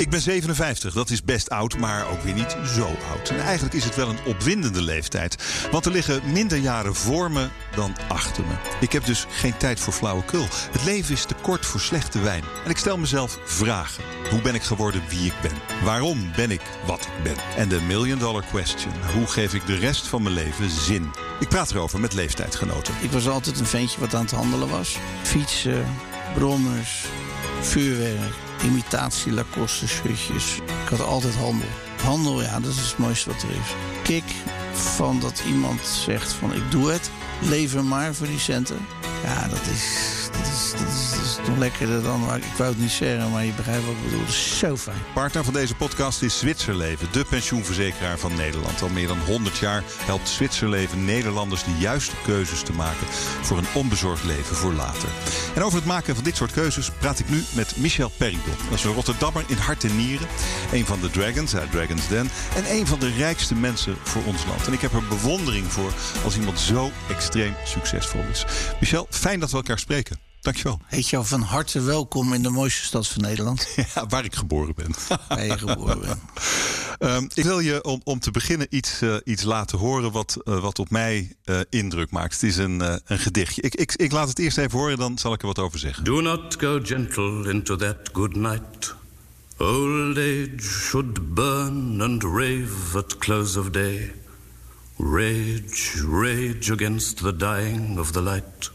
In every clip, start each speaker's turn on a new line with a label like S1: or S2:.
S1: Ik ben 57, dat is best oud, maar ook weer niet zo oud. En eigenlijk is het wel een opwindende leeftijd. Want er liggen minder jaren voor me dan achter me. Ik heb dus geen tijd voor flauwekul. Het leven is te kort voor slechte wijn. En ik stel mezelf vragen. Hoe ben ik geworden wie ik ben? Waarom ben ik wat ik ben? En de million dollar question. Hoe geef ik de rest van mijn leven zin? Ik praat erover met leeftijdgenoten.
S2: Ik was altijd een ventje wat aan het handelen was. Fietsen, brommers, vuurwerk, imitatie Lacoste shirtjes. Ik had altijd handel. Handel, ja, dat is het mooiste wat er is. Kick van dat iemand zegt van ik doe het. Lever maar voor die centen. Ja, dat is, dat is, dat lekkerder dan... Ik wou het niet zeggen, maar je begrijpt wat ik bedoel. Is zo fijn.
S1: Partner van deze podcast is Zwitserleven, de pensioenverzekeraar van Nederland. Al meer dan 100 jaar helpt Zwitserleven Nederlanders de juiste keuzes te maken voor een onbezorgd leven voor later. En over het maken van dit soort keuzes praat ik nu met Michel Perrignon. Dat is een Rotterdammer in hart en nieren. Een van de Dragons uit Dragons Den. En een van de rijkste mensen voor ons land. En ik heb er bewondering voor als iemand zo extreem succesvol is. Michel, fijn dat we elkaar spreken. Dankjewel.
S2: Heet jou van harte welkom in de mooiste stad van Nederland.
S1: Ja, waar ik geboren ben.
S2: Waar je geboren bent.
S1: Um, ik wil je om, om te beginnen iets, uh, iets laten horen wat, uh, wat op mij uh, indruk maakt. Het is een, een gedichtje. Ik, ik, ik laat het eerst even horen, dan zal ik er wat over zeggen.
S3: Do not go gentle into that good night. Old age should burn and rave at close of day. Rage, rage against the dying of the light.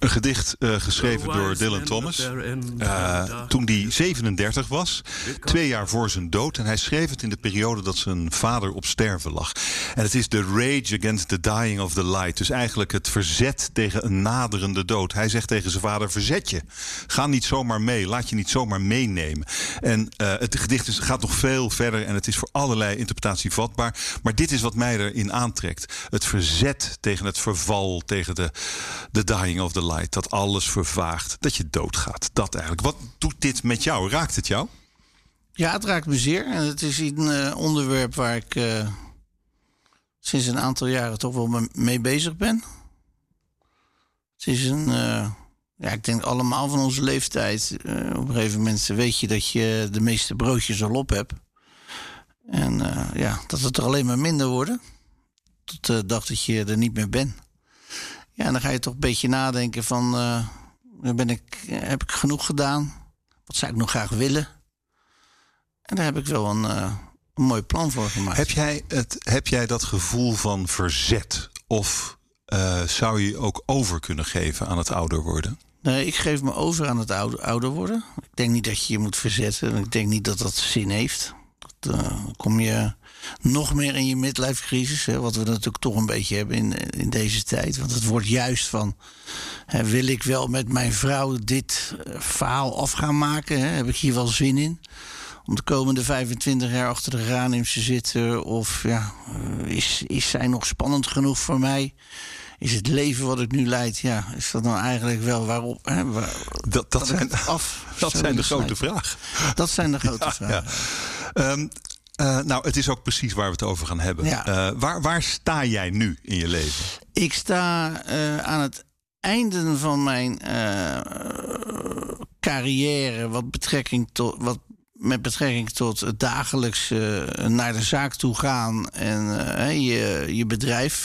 S1: Een gedicht uh, geschreven door Dylan Thomas. Uh, toen hij 37 was. Twee jaar voor zijn dood. En hij schreef het in de periode dat zijn vader op sterven lag. En het is de rage against the dying of the light. Dus eigenlijk het verzet tegen een naderende dood. Hij zegt tegen zijn vader: verzet je. Ga niet zomaar mee. Laat je niet zomaar meenemen. En uh, het gedicht is, gaat nog veel verder. En het is voor allerlei interpretatie vatbaar. Maar dit is wat mij erin aantrekt. Het verzet tegen het verval. Tegen de, de dying of the light dat alles vervaagt, dat je doodgaat. Dat eigenlijk. Wat doet dit met jou? Raakt het jou?
S2: Ja, het raakt me zeer. En het is een uh, onderwerp waar ik uh, sinds een aantal jaren toch wel mee bezig ben. Het is een. Uh, ja, ik denk allemaal van onze leeftijd. op een gegeven moment weet je dat je de meeste broodjes al op hebt. En ja, dat het er alleen maar minder worden. Tot de dag dat je er niet meer bent. Ja, en dan ga je toch een beetje nadenken van... Uh, ben ik, heb ik genoeg gedaan? Wat zou ik nog graag willen? En daar heb ik wel een, uh, een mooi plan voor gemaakt.
S1: Heb jij, het, heb jij dat gevoel van verzet? Of uh, zou je ook over kunnen geven aan het ouder worden?
S2: Nee, ik geef me over aan het ouder, ouder worden. Ik denk niet dat je je moet verzetten. Ik denk niet dat dat zin heeft. Dan kom je nog meer in je midlife crisis. Hè, wat we natuurlijk toch een beetje hebben in, in deze tijd. Want het wordt juist van: hè, wil ik wel met mijn vrouw dit uh, verhaal af gaan maken? Hè? Heb ik hier wel zin in? Om de komende 25 jaar achter de geraniums te zitten? Of ja, uh, is, is zij nog spannend genoeg voor mij? Is het leven wat ik nu leid, ja, is dat nou eigenlijk wel waarop? Hè, waar,
S1: dat, dat, zijn, af, dat zijn de grote vragen.
S2: Dat zijn de grote
S1: ja,
S2: vragen.
S1: Ja. Um, uh, nou, het is ook precies waar we het over gaan hebben.
S2: Ja.
S1: Uh, waar, waar sta jij nu in je leven?
S2: Ik sta uh, aan het einde van mijn carrière wat betrekking tot wat met betrekking tot het dagelijks naar de zaak toe gaan en je, je bedrijf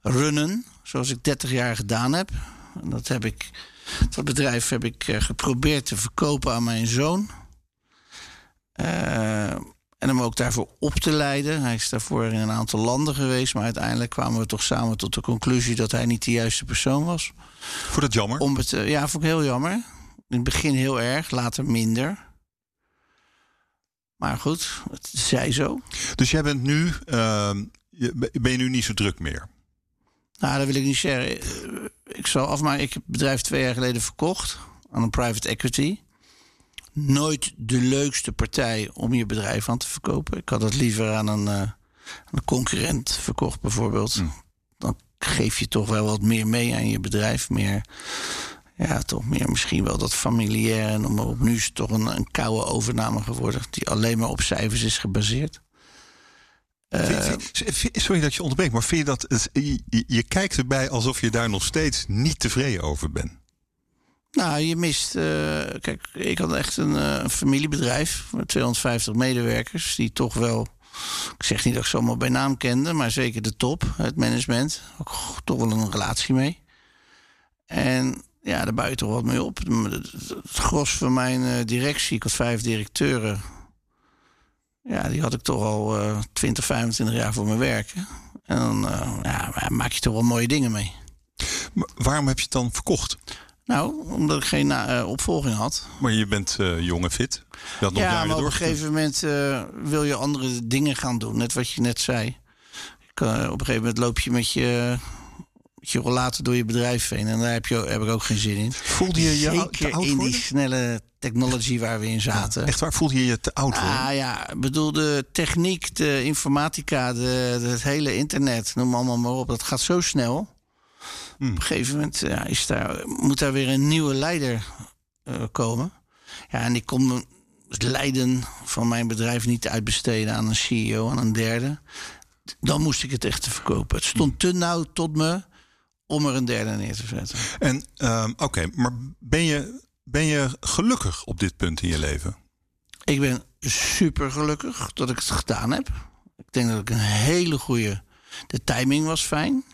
S2: runnen, zoals ik 30 jaar gedaan heb. Dat heb ik, dat bedrijf heb ik geprobeerd te verkopen aan mijn zoon. En hem ook daarvoor op te leiden. Hij is daarvoor in een aantal landen geweest. Maar uiteindelijk kwamen we toch samen tot de conclusie dat hij niet de juiste persoon was.
S1: Vond dat jammer?
S2: Om het, ja, vond ik heel jammer. In het begin heel erg, later minder. Maar goed, het zij zo.
S1: Dus jij bent nu, uh, ben je nu niet zo druk meer?
S2: Nou, dat wil ik niet zeggen. Ik zal afmaken. Ik heb het bedrijf twee jaar geleden verkocht aan een private equity nooit de leukste partij om je bedrijf aan te verkopen. Ik had het liever aan een, uh, een concurrent verkocht, bijvoorbeeld. Mm. Dan geef je toch wel wat meer mee aan je bedrijf. Meer, ja, toch meer misschien wel dat familiair. En op nu is het toch een, een koude overname geworden, die alleen maar op cijfers is gebaseerd.
S1: Uh, sorry dat je onderbreekt, maar vind je dat. Je, je kijkt erbij alsof je daar nog steeds niet tevreden over bent?
S2: Nou, je mist. Uh, kijk, ik had echt een, uh, familiebedrijf met 250 medewerkers. Die toch wel. Ik zeg niet dat ik ze allemaal bij naam kende, maar zeker de top, het management. Ook toch wel een relatie mee. En ja, daar buiten wat mee op. Het, gros van mijn uh, directie, ik had vijf directeuren. Ja, die had ik toch al 20, 25 jaar voor me werken. En dan ja, maak je toch wel mooie dingen mee.
S1: Maar waarom heb je het dan verkocht?
S2: Nou, omdat ik geen uh, opvolging had.
S1: Maar je bent uh, jong en fit.
S2: Je had nog ja, maar op een gegeven moment uh, wil je andere dingen gaan doen. Net wat je net zei. Ik, op een gegeven moment loop je met je, met je rollator door je bedrijf heen. En daar heb, je, heb ik ook geen zin in.
S1: Voelde je je
S2: Zeker
S1: oud
S2: in die snelle technology waar we in zaten.
S1: echt waar? Voelde je je te oud
S2: worden? Ah ja, ik bedoel de techniek, de informatica, de, het hele internet. Noem allemaal maar op. Dat gaat zo snel. Op een gegeven moment ja, is daar, moet daar weer een nieuwe leider uh, komen. Ja, en ik kon het leiden van mijn bedrijf niet uitbesteden aan een CEO, aan een derde. Dan moest ik het echt te verkopen. Het stond te nauw tot me om er een derde neer te zetten.
S1: En um, oké, maar ben je, ben je gelukkig op dit punt in je leven?
S2: Ik ben super gelukkig dat ik het gedaan heb. Ik denk dat ik een hele goede. De timing was fijn.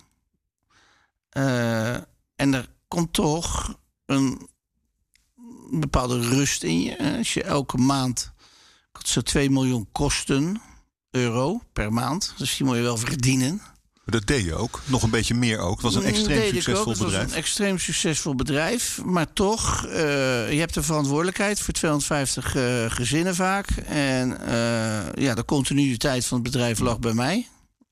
S2: Uh, en er komt toch een bepaalde rust in je. Als je elke maand. Zo 2 miljoen kosten euro per maand. Dus die moet je wel verdienen.
S1: Dat deed je ook. Nog een beetje meer ook. Het was een mm, extreem succesvol bedrijf. Het was
S2: een extreem succesvol bedrijf. Maar toch, uh, je hebt de verantwoordelijkheid voor 250 uh, eh, gezinnen vaak. En uh, ja, de continuïteit van het bedrijf lag bij mij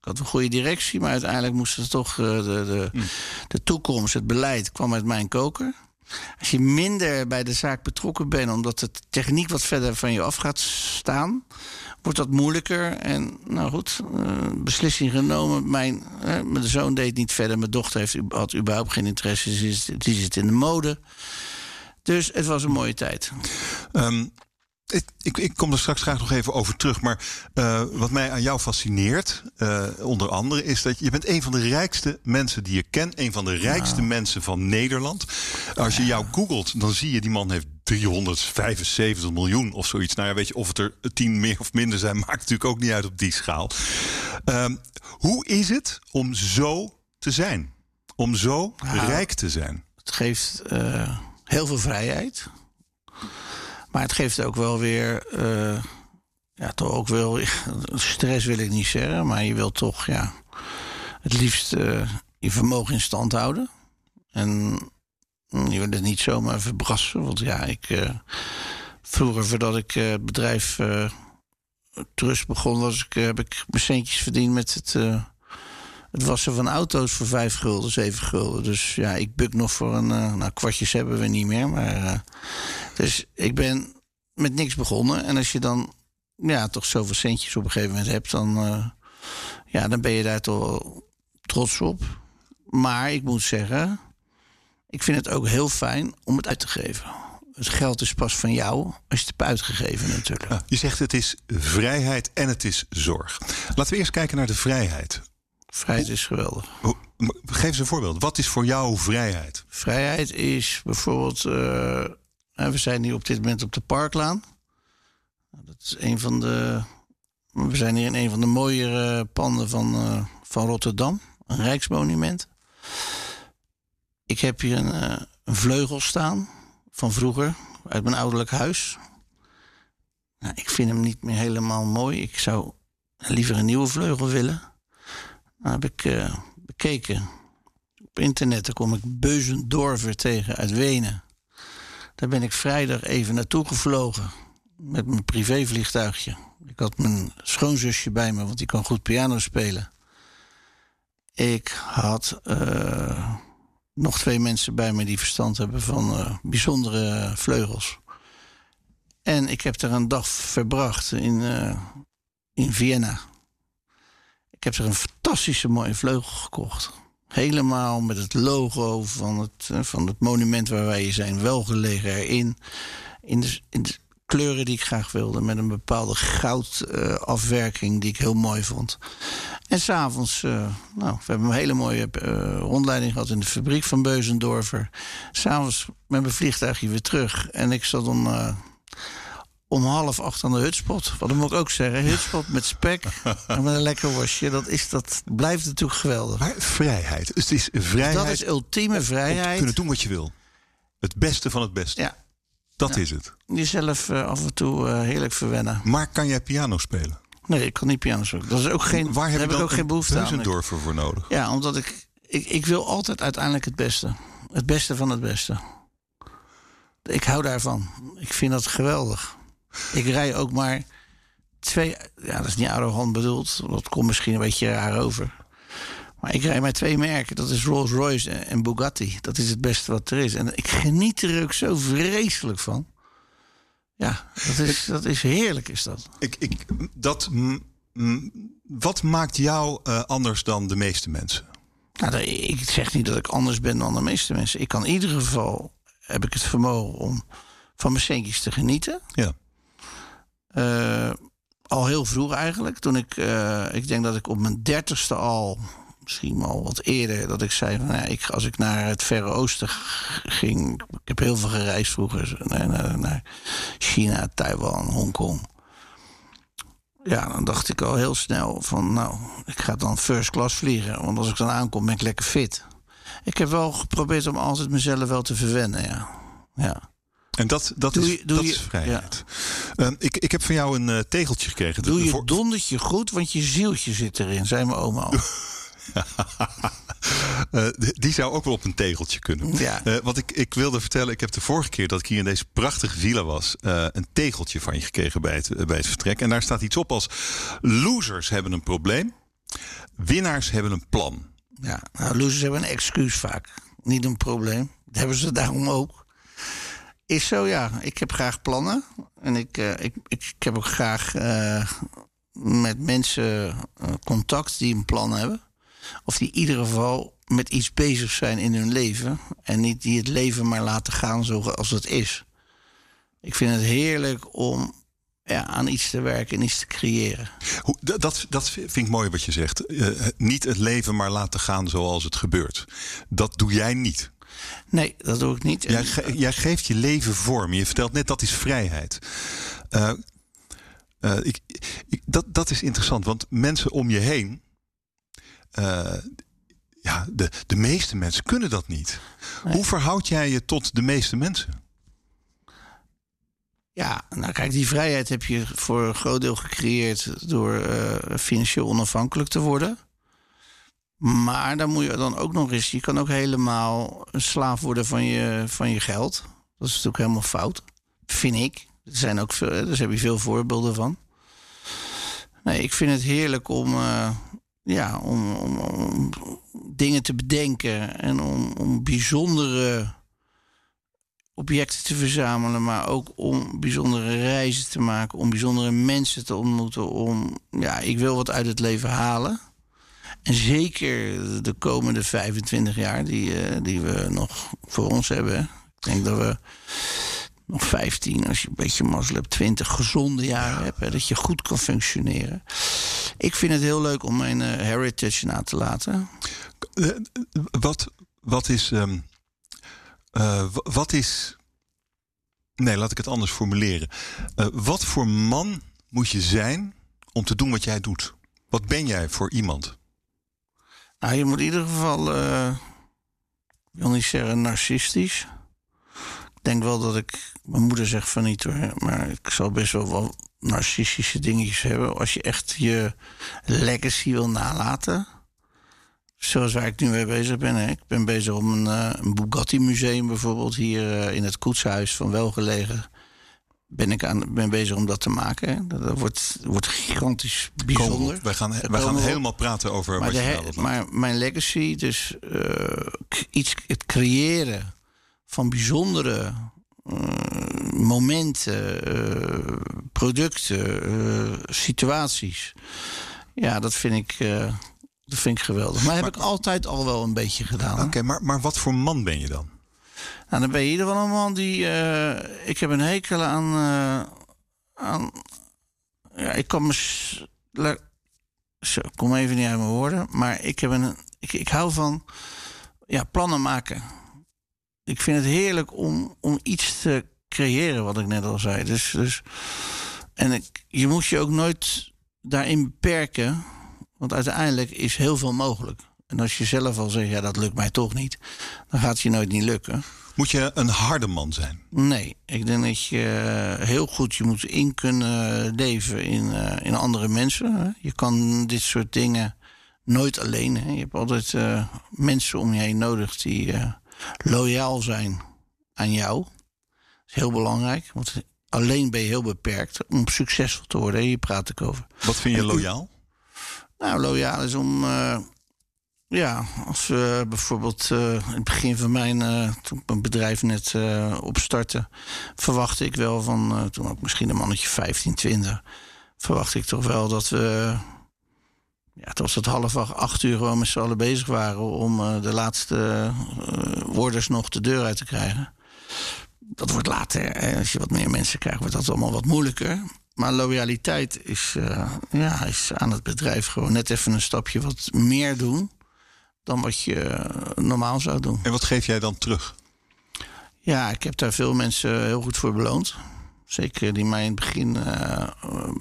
S2: had een goede directie, maar uiteindelijk moest het toch uh, de, de, mm. de toekomst, het beleid kwam uit mijn koker. Als je minder bij de zaak betrokken bent, omdat de techniek wat verder van je af gaat staan, wordt dat moeilijker. En nou goed, uh, beslissing genomen. Mijn, uh, mijn zoon deed niet verder. Mijn dochter heeft, had überhaupt geen interesse. Die zit in de mode. Dus het was een mooie tijd.
S1: Um, ik, ik, ik, kom er straks graag nog even over terug. Maar uh, wat mij aan jou fascineert, uh, onder andere, is dat je bent een van de rijkste mensen die je kent. Een van de rijkste mensen van Nederland. Als je jou googelt, dan zie je die man heeft 375 miljoen of zoiets. Nou ja, weet je, of het er tien meer of minder zijn, maakt natuurlijk ook niet uit op die schaal. Uh, hoe is het om zo te zijn? Om zo rijk te zijn?
S2: Het geeft uh, heel veel vrijheid. Maar het geeft ook wel weer. Uh, ja, toch ook wel. Stress wil ik niet zeggen, maar je wilt toch, ja. Het liefst uh, je vermogen in stand houden. En je wil het niet zomaar verbrassen. Want ja, ik. Uh, vroeger, voordat ik het bedrijf Trust begon, was ik, heb ik mijn centjes verdiend met het het wassen van auto's voor vijf gulden, zeven gulden. Dus ja, ik buk nog voor een. Uh, nou, kwartjes hebben we niet meer. Maar, uh, dus ik ben met niks begonnen. En als je dan ja, toch zoveel centjes op een gegeven moment hebt, dan, uh, ja, dan ben je daar toch trots op. Maar ik moet zeggen, ik vind het ook heel fijn om het uit te geven. Het geld is pas van jou als je het hebt uitgegeven natuurlijk.
S1: je zegt het is vrijheid en het is zorg. Laten we eerst kijken naar de vrijheid.
S2: Vrijheid is geweldig.
S1: Geef eens een voorbeeld. Wat is voor jou vrijheid?
S2: Vrijheid is bijvoorbeeld. Uh, we zijn nu op dit moment op de Parklaan. Dat is een van de. We zijn hier in een van de mooiere panden van, uh, van Rotterdam. Een rijksmonument. Ik heb hier een, uh, een vleugel staan van vroeger, uit mijn ouderlijk huis. Nou, ik vind hem niet meer helemaal mooi. Ik zou liever een nieuwe vleugel willen. Nou, heb ik uh, bekeken. Op internet daar kom ik Beuzendorver tegen uit Wenen. Daar ben ik vrijdag even naartoe gevlogen. Met mijn privévliegtuigje. Ik had mijn schoonzusje bij me, want die kan goed piano spelen. Ik had uh, nog twee mensen bij me die verstand hebben van uh, bijzondere vleugels. En ik heb er een dag verbracht in, in Vienna. Ik heb er een fantastische mooie vleugel gekocht. Helemaal met het logo van het, eh, van het monument waar wij zijn. Wel gelegen erin. In de, in de kleuren die ik graag wilde. Met een bepaalde goudafwerking die ik heel mooi vond. En s'avonds, uh, nou, we hebben een hele mooie uh, rondleiding gehad in de fabriek van Beuzendorfer. S'avonds met mijn vliegtuigje weer terug. En ik zat om, om half acht aan de hutspot. Wat moet ik ook zeggen? Hutspot met spek en met een lekker worstje. Dat, is, dat blijft natuurlijk geweldig.
S1: Maar vrijheid. Dus het is vrijheid.
S2: dat is ultieme vrijheid. Om
S1: te kunnen doen wat je wil. Het beste van het beste.
S2: Ja.
S1: Dat is het.
S2: Jezelf af en toe heerlijk verwennen.
S1: Maar kan jij piano spelen?
S2: Nee, ik kan niet piano spelen. Dat is ook geen,
S1: Waar heb,
S2: heb ik ook geen behoefte aan.
S1: Waar voor nodig?
S2: Ja, omdat ik, ik... Ik wil altijd uiteindelijk het beste. Het beste van het beste. Ik hou daarvan. Ik vind dat geweldig. Ik rij ook maar twee... Ja, dat is niet arrogant bedoeld. Dat komt misschien een beetje raar over. Maar ik rij maar twee merken. Dat is Rolls Royce en Bugatti. Dat is het beste wat er is. En ik geniet er ook zo vreselijk van. Ja, dat is, dat is heerlijk, is dat.
S1: Ik, ik, dat wat maakt jou uh, anders dan de meeste mensen?
S2: Nou, ik zeg niet dat ik anders ben dan de meeste mensen. Ik kan in ieder geval heb ik het vermogen om van mijn centjes te genieten.
S1: Ja.
S2: Uh, al heel vroeg eigenlijk. Toen ik, uh, ik denk dat ik op mijn dertigste al misschien al wat eerder, dat ik zei van ja, ik, als ik naar het Verre Oosten ging, ik heb heel veel gereisd vroeger naar, naar, naar China, Taiwan, Hongkong. Ja, dan dacht ik al heel snel van nou, ik ga dan first class vliegen, want als ik dan aankom ben ik lekker fit. Ik heb wel geprobeerd om altijd mezelf wel te verwennen, ja. ja.
S1: En dat, dat, is, dat is vrijheid. Ja. Uh, ik, ik heb van jou een uh, tegeltje gekregen.
S2: Doe je dondertje goed, want je zieltje zit erin, zei mijn oma al.
S1: Uh, die zou ook wel op een tegeltje kunnen.
S2: Ja.
S1: Uh, wat ik, ik wilde vertellen, ik heb de vorige keer dat ik hier in deze prachtige villa was, uh, een tegeltje van je gekregen bij het, bij het vertrek. En daar staat iets op als: losers hebben een probleem, winnaars hebben een plan.
S2: Ja, nou, losers hebben een excuus vaak, niet een probleem. Dat hebben ze daarom ook. Is zo, ja. Ik heb graag plannen. En ik, ik, ik, ik, heb ook graag met mensen contact die een plan hebben. Of die in ieder geval met iets bezig zijn in hun leven. En niet die het leven maar laten gaan zoals het is. Ik vind het heerlijk om ja, aan iets te werken en iets te creëren.
S1: Dat, dat vind ik mooi wat je zegt. Niet het leven maar laten gaan zoals het gebeurt. Dat doe jij niet.
S2: Nee, dat doe ik niet.
S1: Jij, jij geeft je leven vorm. Je vertelt net dat is vrijheid. Uh, uh, ik, ik, dat, dat is interessant, want mensen om je heen uh, ja, de, de meeste mensen kunnen dat niet. Hoe verhoud jij je tot de meeste mensen?
S2: Ja, nou kijk, die vrijheid heb je voor een groot deel gecreëerd door uh, financieel onafhankelijk te worden. Maar dan moet je dan ook nog eens, je kan ook helemaal een slaaf worden van je, van je geld. Dat is natuurlijk helemaal fout, vind ik. Er zijn ook veel, dus heb je veel voorbeelden van. Nee, ik vind het heerlijk om, uh, ja, om, om, om, dingen te bedenken en om, om bijzondere objecten te verzamelen, maar ook om bijzondere reizen te maken, om bijzondere mensen te ontmoeten. Om, ja, ik wil wat uit het leven halen. En zeker de komende 25 jaar die, uh, die we nog voor ons hebben. Ik denk dat we nog 15, als je een beetje mazzel hebt, 20 gezonde jaren hebt. Hè, dat je goed kan functioneren. Ik vind het heel leuk om mijn uh, heritage na te laten.
S1: Uh, wat, wat is. Um, uh, wat is. Nee, laat ik het anders formuleren. wat voor man moet je zijn om te doen wat jij doet? Wat ben jij voor iemand?
S2: Nou, je moet in ieder geval. ik wil niet zeggen narcistisch denk wel dat ik. Mijn moeder zegt van niet hoor. Maar ik zal best wel wel narcistische dingetjes hebben. Als je echt je legacy wil nalaten. Zoals waar ik nu mee bezig ben. Hè. Ik ben bezig om een, uh, een Bugatti museum bijvoorbeeld hier uh, in het koetshuis van Welgelegen. Ben ik aan, ben bezig om dat te maken. Dat, dat wordt, wordt gigantisch bijzonder.
S1: wij gaan, wij gaan helemaal praten over.
S2: Maar, de, maar mijn legacy, dus uh, iets, het creëren van bijzondere uh, momenten, uh, producten, situaties. Ja, dat vind ik, dat vind ik geweldig. Maar, maar heb ik altijd al wel een beetje gedaan.
S1: Oké, okay, maar, maar wat voor man ben je dan?
S2: Nou, dan ben je ieder geval een man die. eh, ik heb een hekel aan. eh, aan ja, ik kan kom even niet uit mijn woorden. Maar ik, heb een, ik, ik hou van. Ja, plannen maken. Ik vind het heerlijk om, om iets te creëren, wat ik net al zei. Dus, dus, en ik, je moet je ook nooit daarin beperken. Want uiteindelijk is heel veel mogelijk. En als je zelf al zegt, ja, dat lukt mij toch niet, dan gaat het je nooit niet lukken.
S1: Moet je een harde man zijn?
S2: Nee, ik denk dat je eh, heel goed je moet in kunnen leven in, eh, in andere mensen. Je kan dit soort dingen nooit alleen. Hè. Je hebt altijd eh, mensen om je heen nodig die loyaal zijn aan jou. Dat is heel belangrijk, want alleen ben je heel beperkt om succesvol te worden. Hier praat ik over.
S1: Wat vind je loyaal?
S2: Nou, loyaal is om. Ja, als we bijvoorbeeld eh, in het begin van mijn. eh, toen mijn bedrijf net eh opstartte. verwachtte ik wel van. toen ook misschien een mannetje 15, 20. verwachtte ik toch wel dat we. Ja, was het half acht, acht uur gewoon met z'n allen bezig waren. om de laatste orders nog de deur uit te krijgen. Dat wordt later, hè, als je wat meer mensen krijgt, wordt dat allemaal wat moeilijker. Maar loyaliteit is, ja, is aan het bedrijf gewoon net even een stapje wat meer doen dan wat je eh, normaal zou doen.
S1: En wat geef jij dan terug?
S2: Ja, ik heb daar veel mensen heel goed voor beloond. Zeker die mij in het begin eh, eh,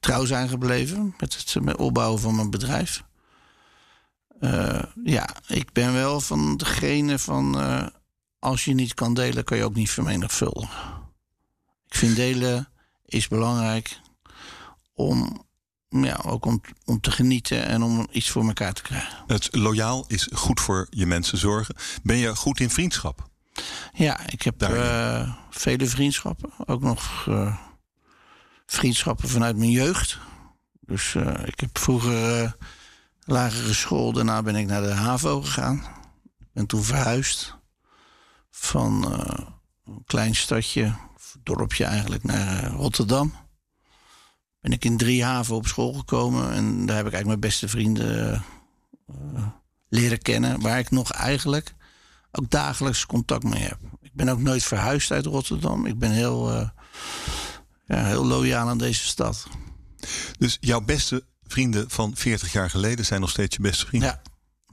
S2: trouw zijn gebleven met het met opbouwen van mijn bedrijf. Ja, ik ben wel van degene van als je niet kan delen, kan je ook niet vermenigvuldigen. Ik vind delen is belangrijk om, ja, ook om, om te genieten en om iets voor elkaar te krijgen.
S1: Het loyaal is goed voor je mensen zorgen. Ben je goed in vriendschap?
S2: Ja, ik heb eh, vele vriendschappen. Ook nog eh, vriendschappen vanuit mijn jeugd. Dus eh, ik heb vroeger lagere school. Daarna ben ik naar de HAVO gegaan. Ben toen verhuisd. Van een klein stadje, dorpje eigenlijk, naar Rotterdam. Ben ik in drie haven op school gekomen. En daar heb ik eigenlijk mijn beste vrienden eh, leren kennen. Waar ik nog eigenlijk ook dagelijks contact mee heb. Ik ben ook nooit verhuisd uit Rotterdam. Ik ben heel, eh, ja, heel loyaal aan deze stad.
S1: Dus jouw beste vrienden van 40 jaar geleden zijn nog steeds je beste vrienden.
S2: Ja,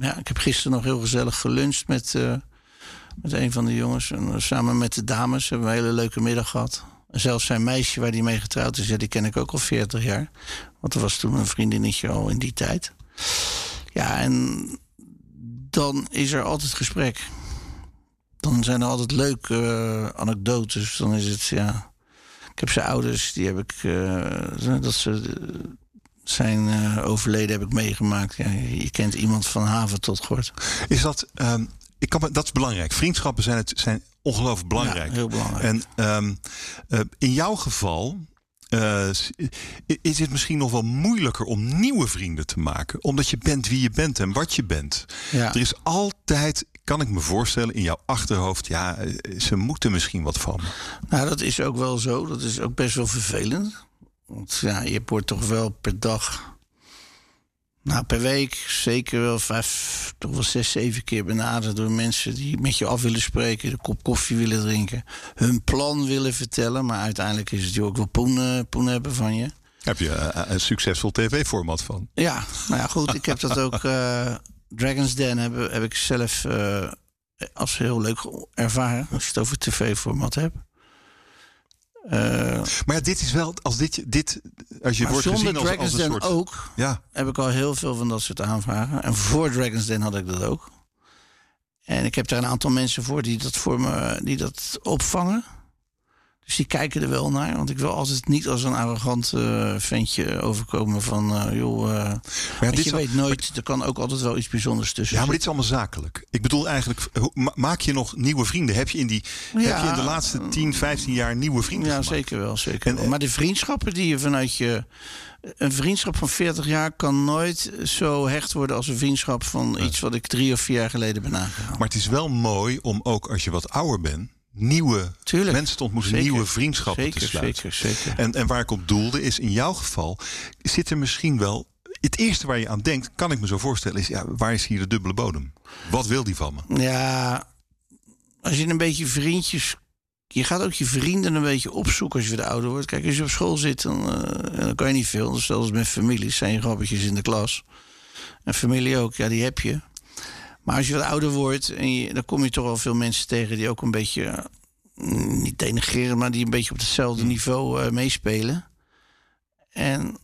S2: ja ik heb gisteren nog heel gezellig geluncht met, eh, met een van de jongens. En samen met de dames hebben we een hele leuke middag gehad. Zelfs zijn meisje waar die mee getrouwd is, ja, die ken ik ook al 40 jaar. Want er was toen een vriendinnetje al in die tijd. Ja, en dan is er altijd gesprek. Dan zijn er altijd leuke eh, anekdotes. Dan is het, ja... Ik heb zijn ouders, die heb ik... eh, dat ze zijn eh, overleden heb ik meegemaakt. Ja, je je kent iemand van haven tot gort.
S1: Is dat, ehm, ik kan, dat is belangrijk. Vriendschappen zijn, het, zijn ongelooflijk belangrijk.
S2: Ja, heel belangrijk.
S1: En ehm, eh, in jouw geval eh, is het misschien nog wel moeilijker om nieuwe vrienden te maken. Omdat je bent wie je bent en wat je bent.
S2: Ja.
S1: Er is altijd, kan ik me voorstellen, in jouw achterhoofd... ja, eh, ze moeten misschien wat van.
S2: Nou, dat is ook wel zo. Dat is ook best wel vervelend. Want ja, je wordt toch wel per dag... Nou, per week zeker wel vijf, toch wel zes, zeven keer benaderd door mensen die met je af willen spreken, een kop koffie willen drinken, hun plan willen vertellen. Maar uiteindelijk is het je ook wel poen, eh, poen hebben van je.
S1: Heb je eh, een succesvol tv-format van?
S2: Ja, nou ja, goed. Ik heb dat ook. eh, Dragon's Den heb, heb ik zelf eh, als heel leuk ervaren. Als je het over tv-format hebt. Eh,
S1: Maar ja, dit is wel, als dit, dit als je
S2: maar
S1: wordt gezien als,
S2: Dragon's
S1: als een
S2: Den
S1: soort...
S2: ook
S1: Ja,
S2: heb ik al heel veel van dat soort aanvragen. En voor Dragon's Den had ik dat ook. En ik heb daar een aantal mensen voor die dat voor me die dat opvangen. Dus die kijken er wel naar. Want ik wil altijd niet als een arrogant eh, ventje overkomen van... eh, joh,
S1: ja,
S2: want
S1: dit
S2: je
S1: al-
S2: weet nooit, er kan ook altijd wel iets bijzonders tussen
S1: Ja, maar dit is allemaal zakelijk. Ik bedoel eigenlijk, maak je nog nieuwe vrienden? Heb je in, die, heb je in de laatste 10, 15 jaar nieuwe vrienden
S2: Ja,
S1: gemaakt?
S2: zeker wel. Zeker
S1: En-
S2: wel. Maar de vriendschappen die je vanuit je. Een vriendschap van 40 jaar kan nooit zo hecht worden als een vriendschap van iets wat ik drie of vier jaar geleden ben aangegaan.
S1: Maar het is wel mooi om ook als je wat ouder bent, nieuwe
S2: Tuurlijk.
S1: mensen te ontmoeten,
S2: Zeker.
S1: nieuwe vriendschappen
S2: zeker,
S1: te sluiten.
S2: Zeker, zeker.
S1: En, en waar ik op doelde is, in jouw geval zit er misschien wel... Het eerste waar je aan denkt, kan ik me zo voorstellen, is... Ja, waar is hier de dubbele bodem? Wat wil die van me?
S2: Ja, als je een beetje vriendjes. Je gaat ook je vrienden een beetje opzoeken als je weer ouder wordt. Kijk, als je op school zit, dan, uh, dan kan je niet veel. Dus zelfs met familie zijn je grappetjes in de klas. En familie ook, ja, die heb je. Maar als je wat ouder wordt, en je, dan kom je toch wel veel mensen tegen die ook een beetje, mm, niet denigreren, maar die een beetje op hetzelfde hmm. niveau uh, meespelen. En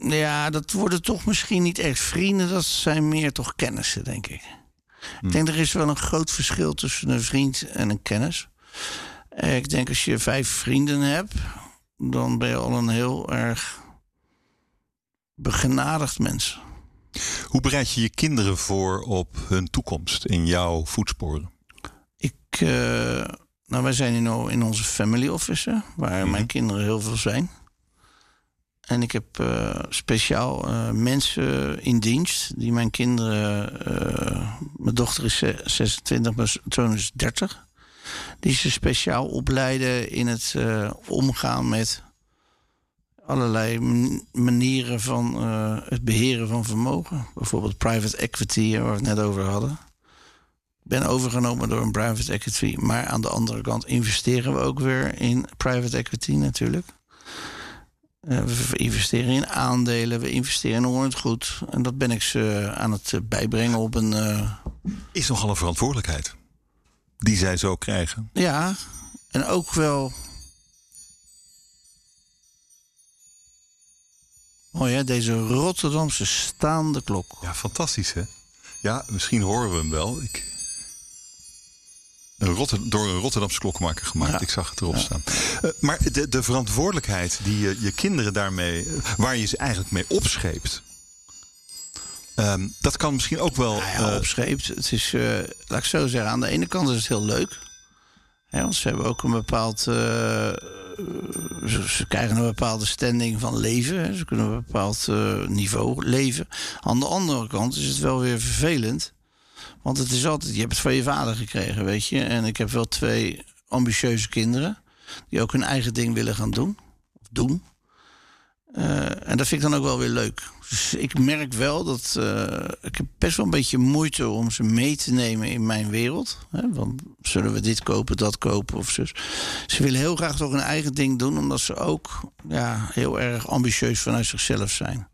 S2: ja, dat worden toch misschien niet echt vrienden, dat zijn meer toch kennissen, denk ik. Ik hmm. denk er is wel een groot verschil tussen een vriend en een kennis. Ik denk als je vijf vrienden hebt, dan ben je al een heel erg begenadigd mens.
S1: Hoe bereid je je kinderen voor op hun toekomst in jouw voetsporen?
S2: Ik, uh, nou, wij zijn in, in onze family office, waar mijn mhm. kinderen heel veel zijn. En ik heb uh, speciaal uh, mensen in dienst die mijn kinderen. mijn dochter is 26, mijn zoon is 30. Die ze speciaal opleiden in het omgaan met allerlei manieren van uh, het beheren van vermogen. Bijvoorbeeld private equity, waar we het net over hadden. Ik ben overgenomen door een private equity. Maar aan de andere kant investeren we ook weer in private equity natuurlijk. Uh, we investeren in aandelen, we investeren in het goed. En dat ben ik ze aan het bijbrengen op een. Uh...
S1: Is nogal een verantwoordelijkheid die zij zo krijgen.
S2: Ja, en ook wel Mooi hè, deze Rotterdamse staande klok.
S1: Ja, fantastisch hè. Ja, misschien horen we hem wel. Ik... Een Rotter... door een Rotterdamse klokmaker gemaakt. Ik zag het erop staan. Uh, maar de, de verantwoordelijkheid die je je kinderen daarmee... waar je ze eigenlijk mee opscheept... Um, dat kan misschien ook wel...
S2: Nou ja, uh, opscheept. Het is, uh, laat ik zo zeggen, aan de ene kant is het heel leuk. Hè, want ze hebben ook een bepaald ze, krijgen een bepaalde standing van leven. Ze kunnen een bepaald uh, niveau leven. Aan de andere kant is het wel weer vervelend. Want het is altijd, je hebt het van je vader gekregen, weet je. En ik heb wel twee ambitieuze kinderen. Die ook hun eigen ding willen gaan doen. Of doen. Uh, en dat vind ik dan ook wel weer leuk. Dus ik merk wel dat uh, ik heb best wel een beetje moeite om ze mee te nemen in mijn wereld. Hè? Want zullen we dit kopen, dat kopen of. Ze willen heel graag toch hun eigen ding doen, omdat ze ook ja, heel erg ambitieus vanuit zichzelf zijn.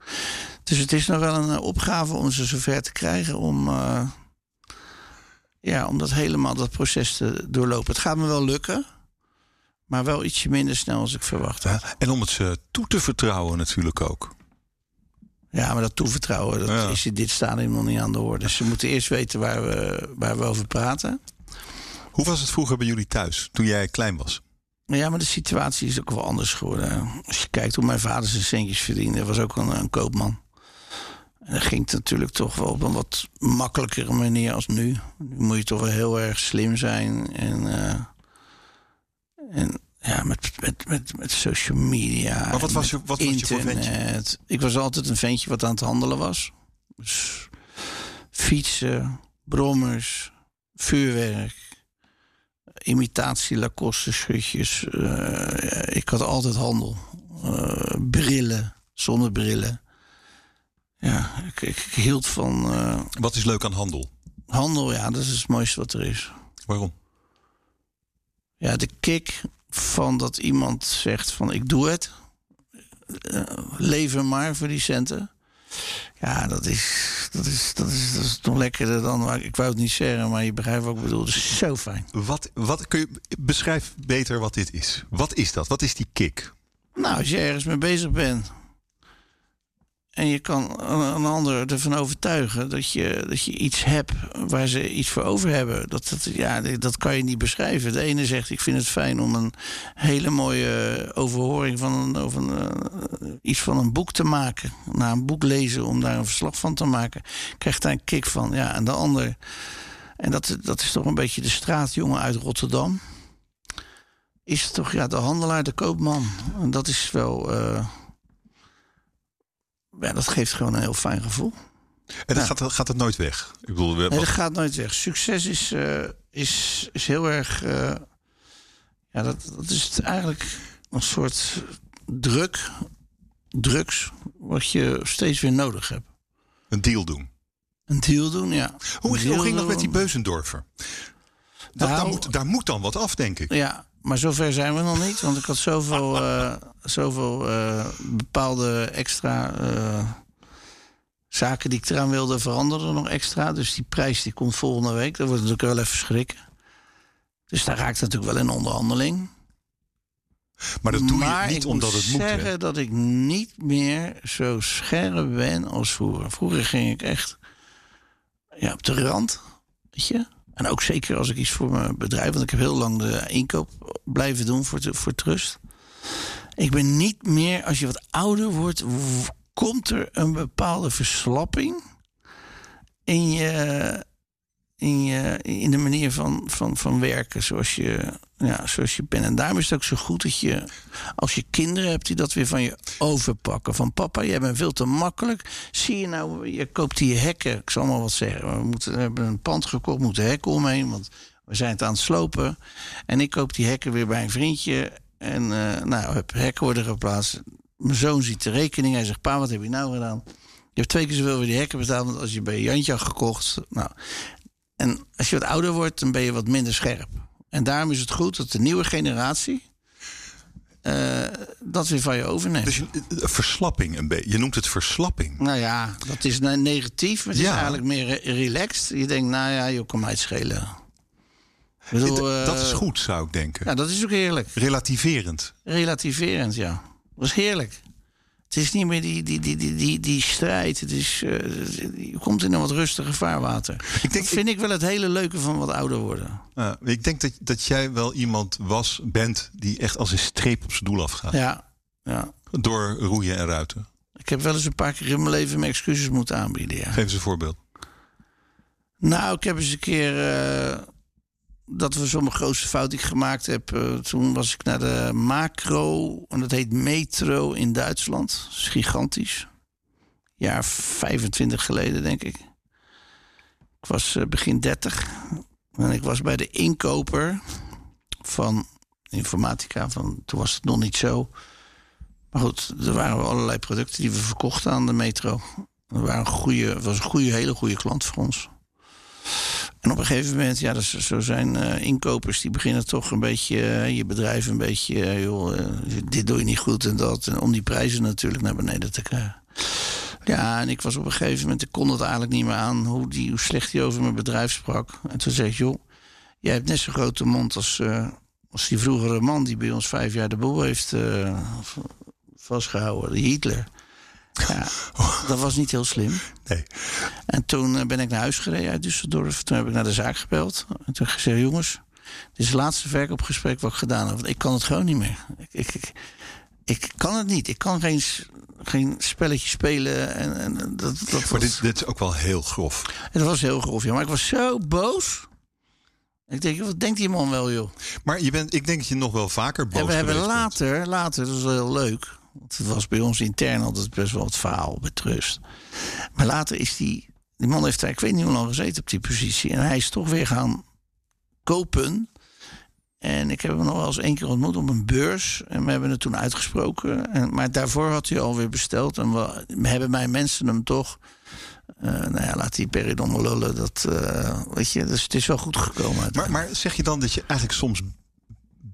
S2: Dus het is nog wel een opgave om ze zover te krijgen om, ja, om dat helemaal dat proces te doorlopen. Het gaat me wel lukken. Maar wel ietsje minder snel als ik verwacht had.
S1: en om het ze toe te vertrouwen natuurlijk ook.
S2: Ja, maar dat toevertrouwen dat is in dit stadium nog niet aan de orde. Dus ze moeten eerst weten waar we, waar we over praten.
S1: Hoe was het vroeger bij jullie thuis, toen jij klein was?
S2: Ja, maar de situatie is ook wel anders geworden. Als je kijkt hoe mijn vader zijn centjes verdiende, was ook een, een koopman. En dat ging het natuurlijk toch wel op een wat makkelijkere manier als nu. Nu moet je toch wel heel erg slim zijn en... Uh, en ja, met, met, met, met social media.
S1: Maar wat was je, wat was je voor ventje?
S2: Ik was altijd een ventje wat aan het handelen was. Dus fietsen, brommers, vuurwerk, imitatie Lacoste schutjes. Uh, ik had altijd handel. Uh, brillen, zonnebrillen. Ja, ik, ik, ik hield van... Uh,
S1: wat is leuk aan handel?
S2: Handel, ja, dat is het mooiste wat er is.
S1: Waarom?
S2: Ja, de kick van dat iemand zegt van ik doe het. Uh, lever maar voor die centen. Ja, dat is, dat is, dat is, dat is nog lekkerder dan. Ik wou het niet zeggen, maar je begrijpt wat ik bedoel. Het is zo fijn.
S1: Wat, wat kun je beschrijf beter wat dit is? Wat is dat? Wat is die kick?
S2: Nou, als je ergens mee bezig bent en je kan een ander ervan overtuigen dat je, dat je iets hebt waar ze iets voor over hebben. Dat, dat, ja, dat kan je niet beschrijven. De ene zegt: Ik vind het fijn om een hele mooie overhoring van een, over een, uh, iets van een boek te maken. Na een boek lezen om daar een verslag van te maken. Krijgt daar een kick van. Ja, en de ander. En dat, dat is toch een beetje de straatjongen uit Rotterdam. Is toch ja, de handelaar, de koopman. En dat is wel. Uh, ja, dat geeft gewoon een heel fijn gevoel.
S1: En dat gaat, gaat het nooit weg?
S2: Ik bedoel, nee, dat gaat nooit weg. Succes is, uh, is, is heel erg. Uh, ja, dat, dat is eigenlijk een soort druk, drugs, wat je steeds weer nodig hebt.
S1: Een deal doen.
S2: Een deal doen, ja.
S1: Hoe, hoe ging dat met die Beuzendorfer? daar,
S2: Nou-
S1: moet, daar moet dan wat af, denk ik.
S2: Ja, maar zover zijn we nog niet. Want ik had zoveel, eh, zoveel eh, bepaalde extra eh, zaken die ik eraan wilde veranderen nog extra. Dus die prijs die komt volgende week. Dat wordt natuurlijk wel even schrikken. Dus daar raakt het natuurlijk wel in onderhandeling.
S1: Maar dat doe
S2: maar
S1: je niet
S2: ik
S1: omdat
S2: moet
S1: het moet. hè.
S2: zeggen dat ik niet meer zo scherp ben als vroeger. Vroeger ging ik echt ja, op de rand, weet je. En ook zeker als ik iets voor mijn bedrijf... want ik heb heel lang de inkoop blijven doen voor, voor Trust. Ik ben niet meer, als je wat ouder wordt... komt er een bepaalde verslapping in je, in, in de manier van, van, van werken zoals je, ja, zoals je bent. En daarom is het ook zo goed dat je, als je kinderen hebt, die dat weer van je overpakken. Van papa, jij bent veel te makkelijk. Zie je nou, je koopt die hekken. Ik zal maar wat zeggen. We, moeten, hebben een pand gekocht, moeten hekken omheen, want we zijn het aan het slopen. En ik koop die hekken weer bij een vriendje. En eh, nou, heb hekken worden geplaatst. Mijn zoon ziet de rekening. Hij zegt, pa, wat heb je nou gedaan? Je hebt twee keer zoveel voor die hekken betaald als je bij Jantje gekocht. Nou, en als je wat ouder wordt, dan ben je wat minder scherp. En daarom is het goed dat de nieuwe generatie eh, dat weer van je overneemt.
S1: Dus eh, verslapping een beetje. Je noemt het verslapping.
S2: Nou ja, dat is ne- negatief. maar Het is eigenlijk meer re- relaxed. Je denkt, nou ja, je kan mij het schelen. Bedoel,
S1: dat
S2: eh,
S1: is goed, zou ik denken.
S2: Ja, dat is ook heerlijk.
S1: Relativerend.
S2: Relativerend, ja. Dat is heerlijk. Het is niet meer die, die, die, die, die, die strijd. Het is, eh, je komt in een wat rustiger vaarwater.
S1: Ik denk-
S2: dat vind ik wel het hele leuke van wat ouder worden.
S1: Uh, ik denk dat, dat jij wel iemand was, bent, die echt als een streep op zijn doel afgaat.
S2: Ja, ja.
S1: Door roeien en ruiten.
S2: Ik heb wel eens een paar keer in mijn leven mijn excuses moeten aanbieden. Ja.
S1: Geef eens een voorbeeld.
S2: Nou, ik heb eens een keer. eh, dat was zo'n grootste fout die ik gemaakt heb. Eh, toen was ik naar de Macro. En dat heet Metro in Duitsland. Dat is gigantisch. Jaar 25 geleden, denk ik. Ik was eh, begin 30. En ik was bij de inkoper van informatica. Van, toen was het nog niet zo. Maar goed, er waren allerlei producten die we verkochten aan de metro. Dat waren goede, was een goede, hele goede klant voor ons. En op een gegeven moment, ja, dus, zo zijn eh, inkopers die beginnen toch een beetje eh, je bedrijf een beetje, eh, joh, dit doe je niet goed en dat. En om die prijzen natuurlijk naar beneden te krijgen. Ja, en ik was op een gegeven moment, ik kon het eigenlijk niet meer aan hoe, die, hoe slecht hij over mijn bedrijf sprak. En toen zei ik, joh, jij hebt net zo'n grote mond als, als die vroegere man die bij ons vijf jaar de boel heeft eh, vastgehouden, Hitler. Ja, dat was niet heel slim.
S1: Nee.
S2: En toen eh, ben ik naar huis gereden uit Düsseldorf. Toen heb ik naar de zaak gebeld. En toen heb ik gezegd, jongens, dit is het laatste verkoopgesprek wat ik gedaan heb. Want ik kan het gewoon niet meer. Ik, ik, ik, ik kan het niet. Ik kan geen, geen spelletje spelen. En, en dat, dat,
S1: Maar dit, dit is ook wel heel grof.
S2: dat was heel grof, ja. Maar ik was zo boos. Ik denk, wat denkt die man wel, joh?
S1: Maar je bent, ik denk dat je nog wel vaker boos
S2: en we hebben
S1: bent.
S2: later, later, dat was wel heel leuk. Want het was bij ons intern altijd best wel het verhaal bij Trust. Maar later is die, die man heeft daar, ik weet niet hoe lang gezeten op die positie. En hij is toch weer gaan kopen. En ik heb hem nog wel eens één keer ontmoet op een beurs. En we hebben het toen uitgesproken. En, maar daarvoor had hij alweer besteld. En we, hebben mijn mensen hem toch. eh, nou ja, laat die Peridon maar lullen. Dat, eh, weet je, dus het is wel goed gekomen.
S1: Maar, maar zeg je dan dat je eigenlijk soms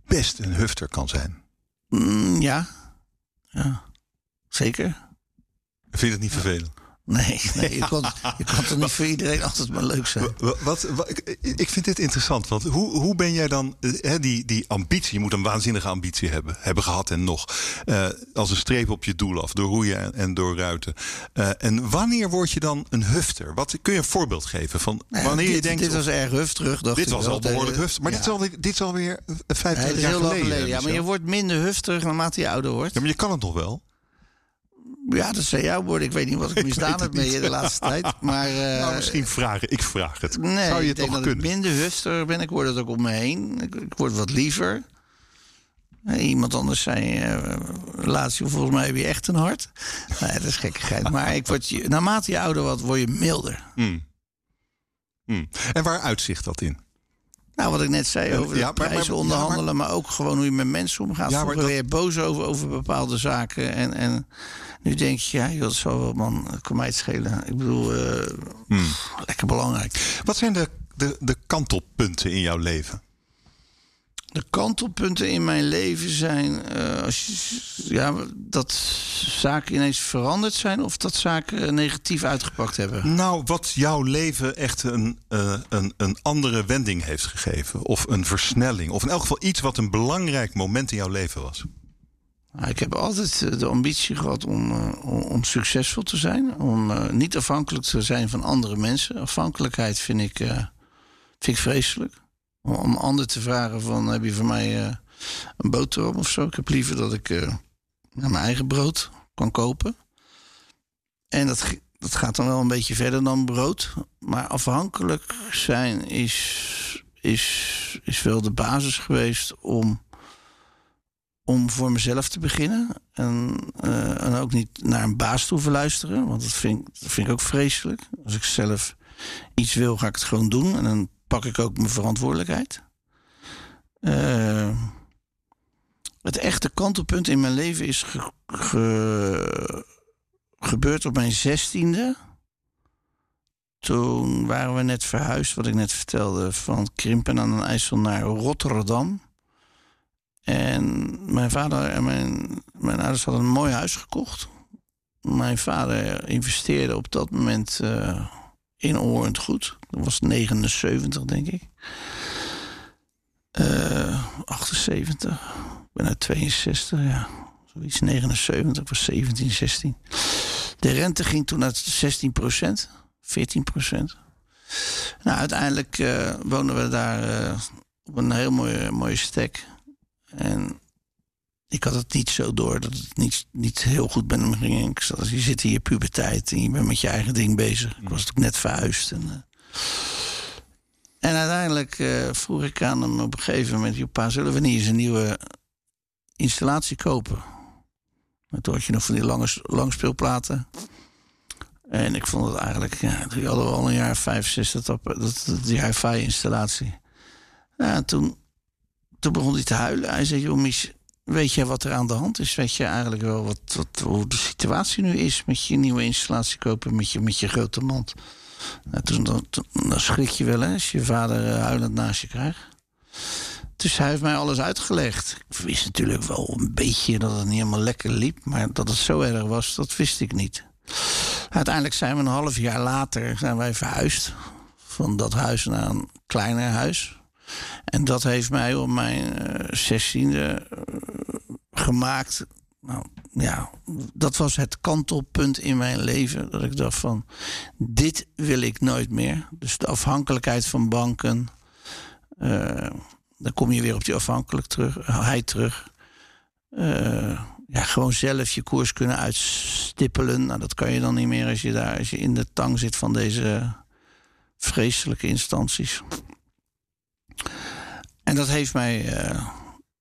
S1: best een hufter kan zijn?
S2: Mm, ja. Ja, zeker.
S1: Vind je niet vervelend?
S2: Nee, nee je, kon, je kan toch niet voor iedereen altijd maar leuk zijn.
S1: Wat, wat, wat- ik, ik vind dit interessant. Want hoe, hoe ben jij dan, eh, hè, die, die ambitie, je moet een waanzinnige ambitie hebben, hebben gehad en nog. eh, als een streep op je doel af, door roeien en, en door ruiten. Eh, en wanneer word je dan een hufter? Wat, kun je een voorbeeld geven van
S2: Nou
S1: wanneer
S2: dit,
S1: je denkt.
S2: Dit was erg hufterig, dacht
S1: dit was al behoorlijk hufter. Maar
S2: ja.
S1: dit, is alweer, dit is alweer eh,
S2: Ja,
S1: 25
S2: dat is
S1: jaar geleden.
S2: Ja, maar
S1: Michel.
S2: je wordt minder hufterig naarmate je ouder wordt.
S1: Ja, maar je kan het nog wel.
S2: Ja, dat zijn jouw woorden. Ik weet niet wat ik misdaan heb je de laatste tijd. Maar eh,
S1: nou, misschien vragen. Ik vraag het.
S2: nee,
S1: Zou je
S2: ik
S1: het
S2: denk
S1: toch
S2: ik
S1: kunnen?
S2: minder hufter ben. Ik word het ook om me heen. Ik, ik word wat liever. Eh, Iemand anders zei, eh laatst, volgens mij heb je echt een hart. Nee, dat is gekkigheid. Maar ik word, je- naarmate je ouder wordt, word je milder.
S1: Hmm. Hmm. En waar uitzicht dat in?
S2: Nou, wat ik net zei over de
S1: Ja, maar- maar-
S2: prijzen
S1: ja,
S2: onderhandelen, maar, ook gewoon hoe je met mensen omgaat.
S1: Ja, maar
S2: Vroeger
S1: dat-
S2: boos over, over bepaalde zaken. En, en nu denk je, ja, joh, dat zal wel, man, kan mij het schelen. Ik bedoel, eh,
S1: Hmm.
S2: lekker belangrijk.
S1: Wat zijn de de, de kantelpunten in jouw leven?
S2: De kantelpunten in mijn leven zijn uh, als je, ja, dat zaken ineens veranderd zijn of dat zaken negatief uitgepakt hebben.
S1: Nou, wat jouw leven echt een, uh, een, een andere wending heeft gegeven. Of een versnelling. Of in elk geval iets wat een belangrijk moment in jouw leven was.
S2: Nou, ik heb altijd eh, de ambitie gehad om, om, om, succesvol te zijn. Om niet afhankelijk te zijn van andere mensen. Afhankelijkheid vind ik, vind vreselijk om anderen te vragen van heb je voor mij uh, een boterham of zo. Ik heb liever dat ik mijn eigen brood kan kopen. En dat, dat gaat dan wel een beetje verder dan brood. Maar afhankelijk zijn is, is, is wel de basis geweest om, om voor mezelf te beginnen. En, uh, en ook niet naar een baas te hoeven luisteren. Want dat vind, vind ik ook vreselijk. Als ik zelf iets wil, ga ik het gewoon doen. En dan pak ik ook mijn verantwoordelijkheid. Uh, het echte kantelpunt in mijn leven is gebeurd op mijn zestiende. Toen waren we net verhuisd, wat ik net vertelde, van Krimpen aan den IJssel naar Rotterdam. En mijn vader en mijn, mijn ouders hadden een mooi huis gekocht. Mijn vader investeerde op dat moment uh, in onroerend goed. Dat was 79, denk ik. Uh, 78. Ik ben uit 62, ja. Zoiets 79, was 17, 16. De rente ging toen naar 16 procent, 14 procent. Nou, uiteindelijk uh, woonden we daar op een heel mooie, mooie stek. En ik had het niet zo door dat het niet, niet heel goed met me ging. Ik zat, je zit in je puberteit en je bent met je eigen ding bezig. Ik was ook net verhuisd. En, uh, en uiteindelijk uh, vroeg ik aan hem op een gegeven moment... pa, zullen we niet eens een nieuwe installatie kopen? Maar toen had je nog van die lange langspeelplaten. En ik vond het eigenlijk... Ja, die hadden we al een jaar vijf, zes, dat, dat, die hi-fi-installatie. Ja, toen, toen begon hij te huilen. Hij zei, joh, Mies, weet je wat er aan de hand is? Weet je eigenlijk wel wat, wat, hoe de situatie nu is... met je nieuwe installatie kopen, met je, met je grote mand... Nou, dan, dan, schrik je wel hè, als je vader uh, huilend naast je krijgt. Dus hij heeft mij alles uitgelegd. Ik wist natuurlijk wel een beetje dat het niet helemaal lekker liep. Maar dat het zo erg was, dat wist ik niet. Uiteindelijk zijn we een half jaar later zijn wij verhuisd. Van dat huis naar een kleiner huis. En dat heeft mij op mijn uh, zestiende uh, gemaakt nou ja, dat was het kantelpunt in mijn leven. Dat ik dacht van, dit wil ik nooit meer. Dus de afhankelijkheid van banken. Uh, dan kom je weer op die afhankelijk terug, hij terug. Ja, gewoon zelf je koers kunnen uitstippelen. Nou, dat kan je dan niet meer als je daar als je in de tang zit van deze vreselijke instanties. En dat heeft mij uh,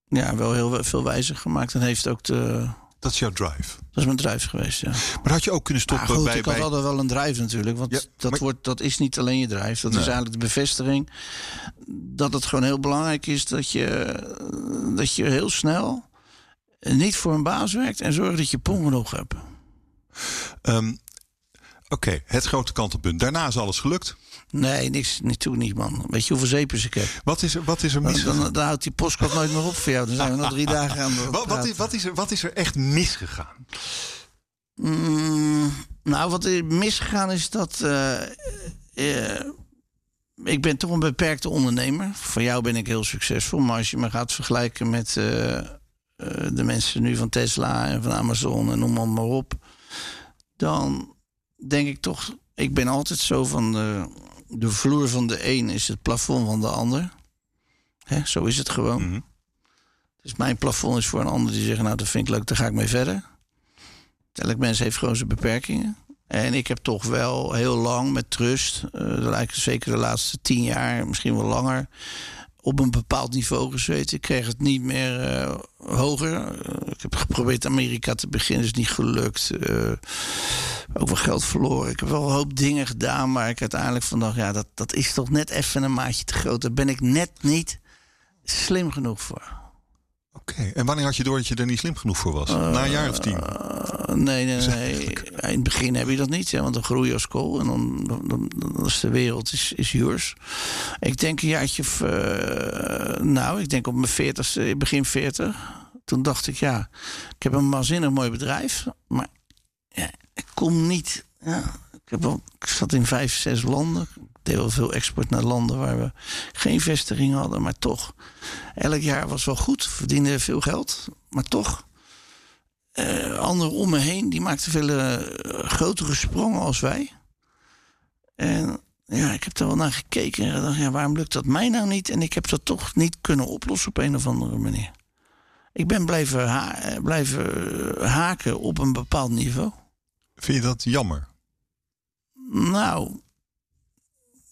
S2: ja, wel heel veel wijzer gemaakt. En heeft ook de.
S1: Dat is jouw drive.
S2: Dat is mijn drive geweest, ja.
S1: Maar had je ook kunnen stoppen
S2: goed,
S1: bij...
S2: Ik had altijd wel een drive natuurlijk. Want
S1: Ja,
S2: dat,
S1: maar-
S2: wordt, dat is niet alleen je drive. Dat
S1: Nee.
S2: is eigenlijk de bevestiging dat het gewoon heel belangrijk is dat je, dat je heel snel niet voor een baas werkt en zorgt dat je pong genoeg hebt.
S1: Ehm, Oké, het grote kantelpunt. Daarna is alles gelukt.
S2: Nee, niks, niet toe niet, man. Weet je hoeveel zeepers ik heb?
S1: Wat is er, wat is er
S2: Dan,
S1: misgegaan?
S2: dan, dan houdt die postkot nooit meer op voor jou. Dan zijn we nog drie dagen aan het
S1: Wat, wat, is, wat, is er, wat is er echt misgegaan?
S2: Mm, nou, wat er misgegaan is dat. eh, eh, ik ben toch een beperkte ondernemer. Voor jou ben ik heel succesvol. Maar als je me gaat vergelijken met eh, de mensen nu van Tesla en van Amazon en noem maar, op. Dan denk ik toch. Ik ben altijd zo van. De, de vloer van de een is het plafond van de ander. Hè, zo is het gewoon.
S1: Mhm.
S2: Dus mijn plafond is voor een ander die zegt: Nou, dat vind ik leuk, daar ga ik mee verder. Elk mens heeft gewoon zijn beperkingen. En ik heb toch wel heel lang met trust, eh, de lijkt zeker de laatste tien jaar, misschien wel langer, op een bepaald niveau gezeten. Ik kreeg het niet meer eh, hoger. Eh, ik heb geprobeerd Amerika te beginnen, is niet gelukt. Eh, ook wel geld verloren. Ik heb wel een hoop dingen gedaan, maar ik uiteindelijk van dacht, ja, dat, dat is toch net even een maatje te groot. Daar ben ik net niet slim genoeg voor.
S1: Oké, en wanneer had je door dat je er niet slim genoeg voor was? Na een jaar of tien?
S2: Uh, nee, nee, nee. In het begin heb je dat niet, hè, want dan groei je als kool en dan, dan, dan, is de wereld is, is yours. Ik denk een jaartje, uh, nou, ik denk op mijn veertigste, begin veertig. Toen dacht ik, ja, ik heb een waanzinnig mooi bedrijf, maar ja, ik kom niet. Ja, ik, heb wel, ik zat in vijf, zes landen. Wel veel export naar landen waar we geen vestiging hadden, maar toch. Elk jaar was wel goed, verdiende veel geld, maar toch. Uh, anderen om me heen die maakten veel uh, grotere sprongen als wij. En ja, ik heb er wel naar gekeken en dacht, ja, waarom lukt dat mij nou niet? En ik heb dat toch niet kunnen oplossen op een of andere manier. Ik ben blijven, ha blijven haken op een bepaald niveau.
S1: Vind je dat jammer?
S2: Nou,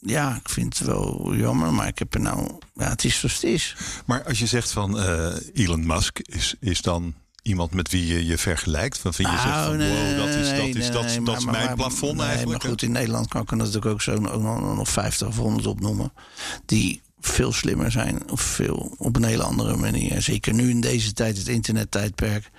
S2: ja, ik vind het wel jammer, maar ik heb er nou. Ja, het is zoals het is.
S1: Maar als je zegt van uh, Elon Musk, is, is dan iemand met wie je je vergelijkt? Van vind je
S2: nou,
S1: zegt van
S2: nee,
S1: wow, dat is, dat
S2: nee,
S1: is, dat,
S2: nee,
S1: dat is
S2: maar-
S1: mijn
S2: maar-
S1: plafond eigenlijk?
S2: Maar goed, in Nederland kan ik er natuurlijk ook zo nog, nog 50 of 100 opnoemen. Die veel slimmer zijn of veel op een hele andere manier. Zeker nu in deze tijd, het internettijdperk.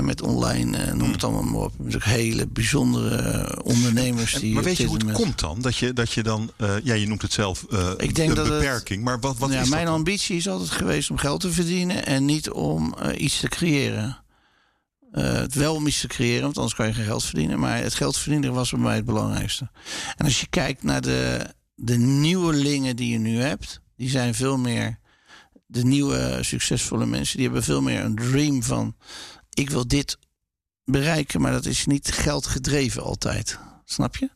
S2: Met online, eh, noem het allemaal maar op. Hele bijzondere eh, ondernemers. Die
S1: maar weet je hoe het
S2: moment-
S1: komt dan? Dat je, dat je dan, eh, ja, je noemt het zelf
S2: Ik denk
S1: een
S2: dat het-
S1: beperking. maar wat, wat
S2: ja,
S1: is
S2: mijn
S1: dat
S2: ambitie is altijd geweest om geld te verdienen en niet om iets te creëren. Het wel om iets te creëren, want anders kan je geen geld verdienen. Maar het geld verdienen was bij mij het belangrijkste. En als je kijkt naar de, de nieuwelingen die je nu hebt, die zijn veel meer. De nieuwe succesvolle mensen, die hebben veel meer een dream van: ik wil dit bereiken, maar dat is niet geld gedreven altijd. Snap je?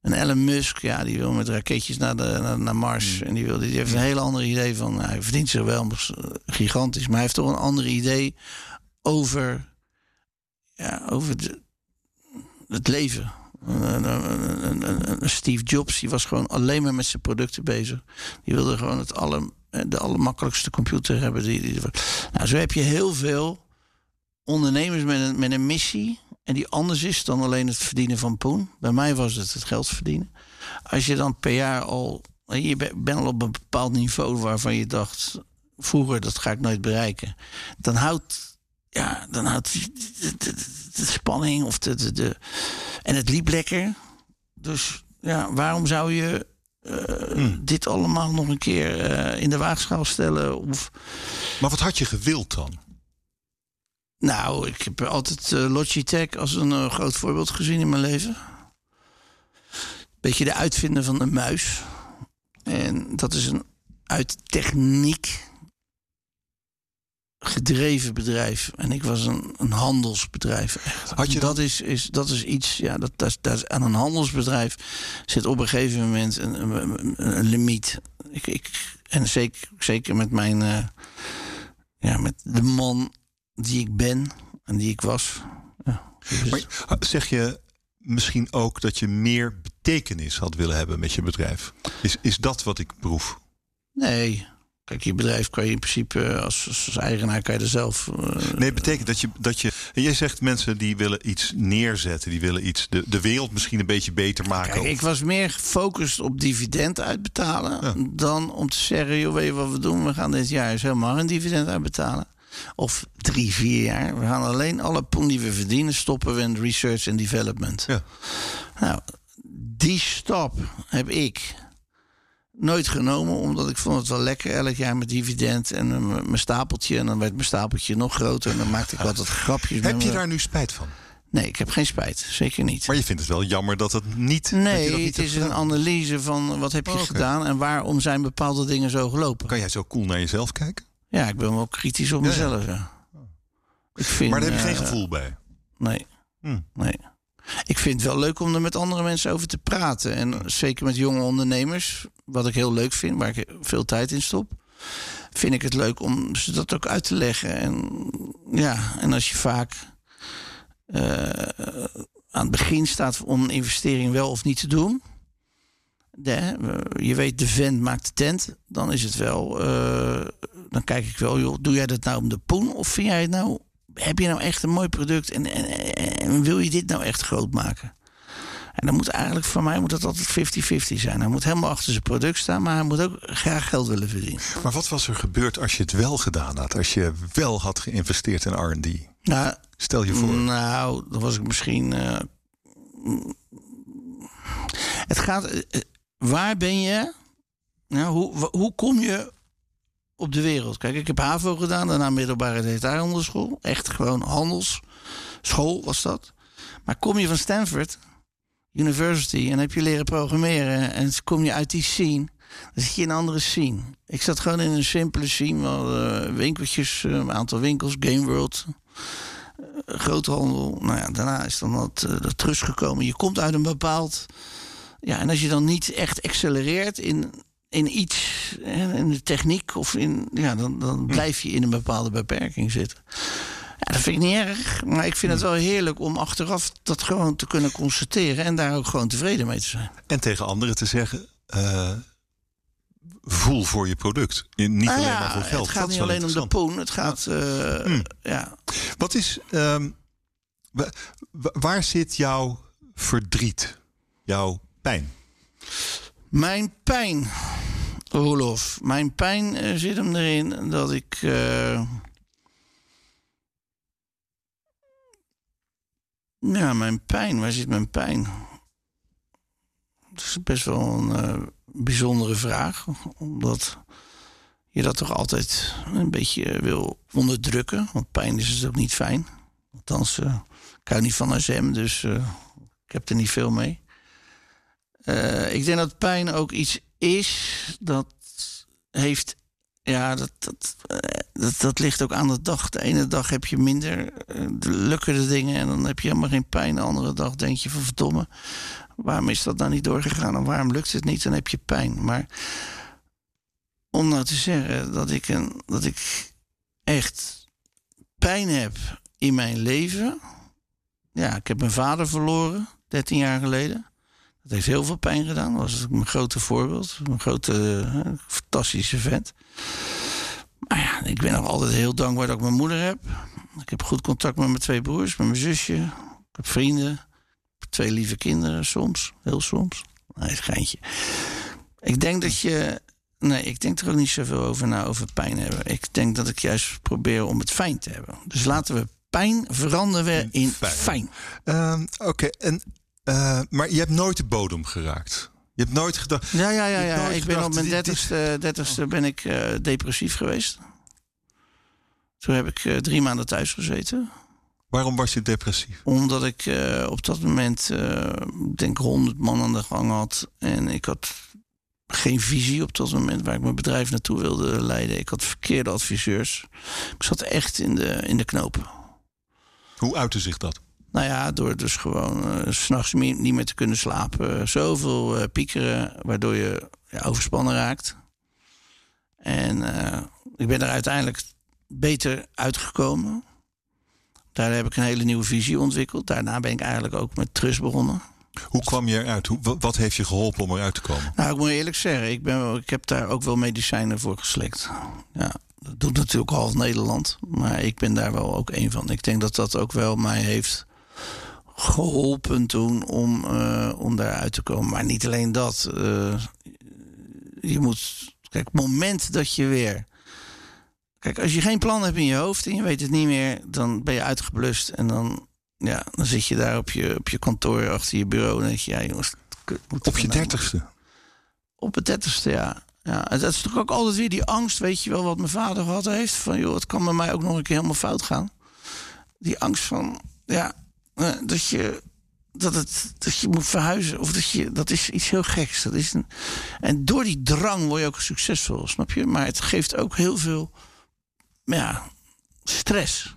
S2: En Elon Musk, ja, die wil met raketjes naar, de, naar, naar Mars. En die, wil, die heeft een heel ander idee van. Nou, hij verdient zich wel gigantisch, maar hij heeft toch een ander idee over. Ja, over de, het leven. Steve Jobs, die was gewoon alleen maar met zijn producten bezig. Die wilde gewoon het alle, de allermakkelijkste computer hebben. Die, die, nou, zo heb je heel veel ondernemers met een, met een missie. En die anders is dan alleen het verdienen van poen. Bij mij was het het geld verdienen. Als je dan per jaar al. Je be- bent al op een bepaald niveau waarvan je dacht. Vroeger, dat ga ik nooit bereiken. Dan houdt. Ja, dan houdt de, spanning of de, de, de. En het liep lekker. Dus ja, waarom zou je. eh, dit allemaal nog een keer eh, in de waagschaal stellen? Of
S1: Maar wat had je gewild dan?
S2: Nou, ik heb altijd eh, Logitech als een groot voorbeeld gezien in mijn leven. Beetje de uitvinder van de muis. En dat is een uit techniek gedreven bedrijf. En ik was een, een handelsbedrijf. Echt.
S1: Had je
S2: dat, is, is, dat is iets, ja, dat, dat, dat aan een handelsbedrijf zit op een gegeven moment een, een, limiet. Ik, ik, en zeker, zeker met mijn, eh, ja, met de man die ik ben en die ik was. Ja, dus-
S1: Maar zeg je misschien ook dat je meer betekenis had willen hebben met je bedrijf? Is, is dat wat ik proef?
S2: nee, kijk, je bedrijf kan je in principe eh, als, als eigenaar kan je er zelf. eh,
S1: Nee, betekent dat je, dat je. Jij zegt mensen die willen iets neerzetten, die willen iets. De, de wereld misschien een beetje beter maken.
S2: Kijk, ik was meer gefocust op dividend uitbetalen
S1: Ja.
S2: dan om te zeggen, joh, weet je wat we doen? We gaan dit jaar eens helemaal een dividend uitbetalen. Of drie, vier jaar. We gaan alleen alle poen die we verdienen stoppen we in research en development.
S1: Ja.
S2: Nou, die stap heb ik nooit genomen, omdat ik vond het wel lekker elk jaar met dividend en mijn stapeltje. En dan werd mijn stapeltje nog groter en dan maakte ik altijd grapjes.
S1: Heb je
S2: me.
S1: daar nu spijt van?
S2: Nee, ik heb geen spijt. Zeker niet.
S1: Maar je vindt het wel jammer dat het niet.
S2: Nee,
S1: dat niet
S2: het is een analyse van wat heb je
S1: Oh,
S2: gedaan en waarom zijn bepaalde dingen zo gelopen.
S1: Kan jij zo cool naar jezelf kijken?
S2: Ja, ik ben wel kritisch op
S1: ja.
S2: mezelf. Ja. Ik vind,
S1: Maar daar heb je geen
S2: eh,
S1: gevoel bij.
S2: Nee,
S1: Hm.
S2: nee. Ik vind het wel leuk om er met andere mensen over te praten. En zeker met jonge ondernemers, wat ik heel leuk vind, waar ik veel tijd in stop. Vind ik het leuk om ze dat ook uit te leggen. En ja, en als je vaak eh, aan het begin staat om een investering wel of niet te doen. De, je weet, de vent maakt de tent. Dan is het wel. eh, dan kijk ik wel, joh, doe jij dat nou om de poen? Of vind jij het nou. Heb je nou echt een mooi product en, en, en wil je dit nou echt groot maken? En dan moet eigenlijk voor mij moet dat altijd 50-50 zijn. Hij moet helemaal achter zijn product staan, maar hij moet ook graag geld willen verdienen.
S1: Maar wat was er gebeurd als je het wel gedaan had? Als je wel had geïnvesteerd in RD?
S2: Nou,
S1: Stel je voor.
S2: Nou, dan was ik misschien. Uh, het gaat. Uh, waar ben je? Nou, hoe, hoe kom je op de wereld? Kijk, ik heb HAVO gedaan, daarna middelbare detailhandelsschool. Echt gewoon handelsschool was dat. Maar kom je van Stanford University en heb je leren programmeren en kom je uit die scene, dan zit je in een andere scene. Ik zat gewoon in een simpele scene, wel uh, winkeltjes, een aantal winkels, Game World groothandel. Nou ja, daarna is dan dat trust gekomen. Je komt uit een bepaald. Ja, en als je dan niet echt accelereert in, in iets, in de techniek of in. Ja, dan, dan hm. blijf je in een bepaalde beperking zitten. Ja, dat vind ik niet erg. Maar ik vind het hm. wel heerlijk om achteraf dat gewoon te kunnen constateren. En daar ook gewoon tevreden mee te zijn.
S1: En tegen anderen te zeggen. Uh, voel voor je product. Niet nou alleen maar voor geld.
S2: Het gaat niet alleen om de poen. Het gaat. Uh, hmm. ja.
S1: Wat is. Um, waar zit jouw verdriet? Jouw pijn?
S2: Mijn pijn, Rolof. Mijn pijn uh, zit hem erin dat ik. Uh, ja, mijn pijn. Waar zit mijn pijn? Dat is best wel een bijzondere vraag. Omdat je dat toch altijd een beetje wil onderdrukken. Want pijn is dus ook niet fijn. Althans, ik hou niet van SM, dus ik heb er niet veel mee. Uh, ik denk dat pijn ook iets is dat heeft. Ja, dat, dat, dat, dat, ligt ook aan de dag. De ene dag heb je minder lukken de dingen en dan heb je helemaal geen pijn. De andere dag denk je van verdomme, waarom is dat nou niet doorgegaan en waarom lukt het niet? Dan heb je pijn. Maar om nou te zeggen dat ik, een, dat ik echt pijn heb in mijn leven. Ja, ik heb mijn vader verloren, 13 jaar geleden. Dat heeft heel veel pijn gedaan. Dat was mijn grote voorbeeld. Mijn grote, fantastische vent. Maar ja, ik ben nog altijd heel dankbaar dat ik mijn moeder heb. Ik heb goed contact met mijn twee broers, met mijn zusje. Ik heb vrienden twee lieve kinderen soms, heel soms. Nee, schijntje. Ik denk dat je. Nee, ik denk er ook niet zoveel over na, over pijn hebben. Ik denk dat ik juist probeer om het fijn te hebben. Dus laten we pijn veranderen in fijn. fijn.
S1: Ehm, oké, en uh, maar je hebt nooit de bodem geraakt. Je hebt nooit gedacht.
S2: Ja, ja, ja. ja. Ik ben op mijn dertigste, dertigste ben ik uh, depressief geweest. Toen heb ik uh, drie maanden thuis gezeten.
S1: Waarom was je depressief?
S2: Omdat ik uh, op dat moment, denk 100 man aan de gang had. En ik had geen visie op dat moment waar ik mijn bedrijf naartoe wilde leiden. Ik had verkeerde adviseurs. Ik zat echt in de, in de knopen.
S1: Hoe uitte zich dat?
S2: Nou ja, door dus gewoon uh, s'nachts niet meer te kunnen slapen. Zoveel uh, piekeren, waardoor je ja, overspannen raakt. En ik ben er uiteindelijk beter uitgekomen. Daar heb ik een hele nieuwe visie ontwikkeld. Daarna ben ik eigenlijk ook met Trust begonnen.
S1: Hoe kwam je eruit? Hoe, wat heeft je geholpen om eruit te komen?
S2: Nou, ik moet eerlijk zeggen, ik, ben, ik heb daar ook wel medicijnen voor geslikt. Ja, dat doet natuurlijk half Nederland. Maar ik ben daar wel ook een van. Ik denk dat dat ook wel mij heeft geholpen toen om, uh, om daaruit te komen. Maar niet alleen dat. Uh, je moet. Kijk, het moment dat je weer Kijk, als je geen plan hebt in je hoofd en je weet het niet meer, dan ben je uitgeblust. En dan, ja, dan zit je daar op je, op je kantoor achter je bureau en denk je, ja jongens.
S1: Op je dertigste?
S2: Op het dertigste, ja. ja. En dat is toch ook altijd weer die angst, weet je wel, wat mijn vader gehad heeft. Van joh, het kan bij mij ook nog een keer helemaal fout gaan. Die angst van, ja, eh, dat je dat, het, dat je moet verhuizen. Of dat je, dat is iets heel geks. Dat is een, en door die drang word je ook succesvol, snap je? Maar het geeft ook heel veel ja, stress.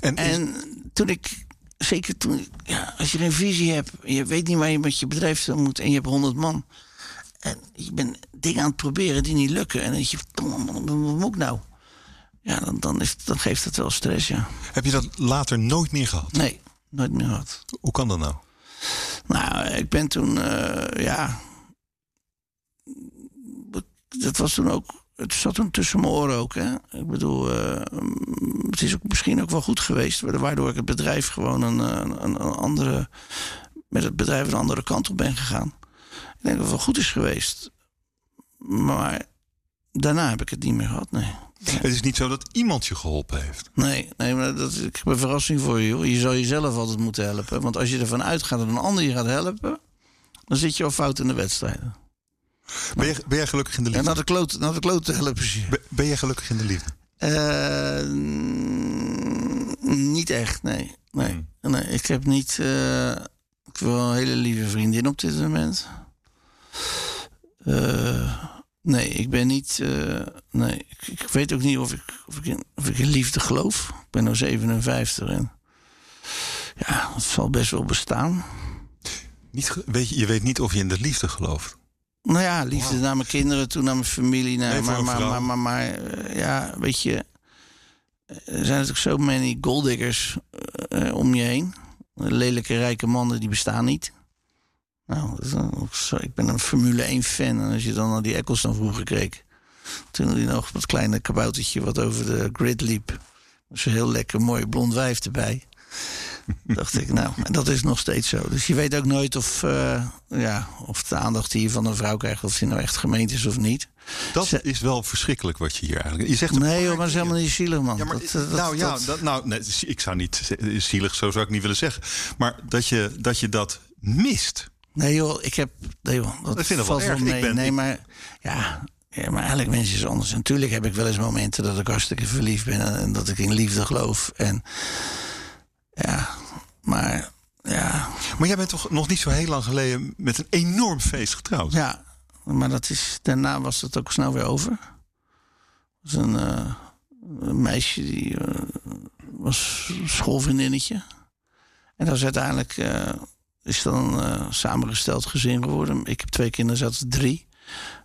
S2: En, en toen ik, zeker toen, ja, als je geen visie hebt, je weet niet waar je met je bedrijf moet en je hebt honderd man. En je bent dingen aan het proberen die niet lukken. En dan denk je, wat moet ik nou? Ja, dan, dan, is, dan geeft het wel stress, ja.
S1: Heb je dat later nooit meer gehad?
S2: Nee, nooit meer gehad.
S1: Hoe kan dat nou?
S2: Nou, ik ben toen, uh, ja. Dat was toen ook het zat hem tussen mijn oren ook. Hè? Ik bedoel, uh, het is ook misschien ook wel goed geweest, waardoor ik het bedrijf gewoon een, een, een andere met het bedrijf een andere kant op ben gegaan. Ik denk dat het wel goed is geweest. Maar daarna heb ik het niet meer gehad, nee.
S1: Het is niet zo dat iemand je geholpen heeft.
S2: Nee, nee maar dat, ik heb een verrassing voor je. Je zou jezelf altijd moeten helpen. Want als je ervan uitgaat dat een ander je gaat helpen... dan zit je al fout in de wedstrijden.
S1: Ben je, ben jij gelukkig in de liefde?
S2: En naar de kloot, naar de kloot helpen ze
S1: ben, ben je gelukkig in de liefde?
S2: Uh, niet echt, nee. Nee, hmm. nee ik heb niet... Uh, ik wil een hele lieve vriendin op dit moment. Uh, Nee, ik ben niet. Uh, nee, ik, ik, weet ook niet of ik, of, ik in, of ik in liefde geloof. Ik ben nu 57 en. Ja, het zal best wel bestaan.
S1: Niet, weet je, je weet niet of je in de liefde gelooft.
S2: Nou ja, liefde naar mijn kinderen, toen naar mijn familie. Naar, maar, maar, maar, maar, maar, uh, ja, weet je. Er zijn natuurlijk zo many golddiggers uh, om je heen. Lelijke rijke mannen die bestaan niet. Nou, ik ben een Formule 1 fan. En als je dan naar die Eccleston vroeger keek. Toen hij nog dat kleine kaboutertje wat over de grid liep. Zo'n heel lekker mooi blond wijf erbij. dacht ik, nou, en dat is nog steeds zo. Dus je weet ook nooit of, uh, ja, of de aandacht die je van een vrouw krijgt... of die nou echt gemeend is of niet.
S1: Dat is wel verschrikkelijk wat je hier eigenlijk... Je zegt
S2: nee, maar dat is helemaal niet zielig, man. Ja, maar, dat,
S1: nou ja, dat, nou, nee, ik zou niet... Zielig, zo zou ik niet willen zeggen. Maar dat je dat, je dat mist...
S2: Nee joh, ik heb... Nee joh,
S1: dat, vind ik wel erg.
S2: Nee, nee maar ja, ja, maar eigenlijk mensen is anders. Natuurlijk heb ik wel eens momenten dat ik hartstikke verliefd ben en dat ik in liefde geloof. En ja, maar ja.
S1: Maar jij bent toch nog niet zo heel lang geleden met een enorm feest getrouwd?
S2: Ja, maar dat is, daarna was het ook snel weer over. was een, uh, een meisje die uh, was schoolvriendinnetje. En dat is uiteindelijk. Uh, is dan een uh, samengesteld gezin geworden. Ik heb twee kinderen, zat drie.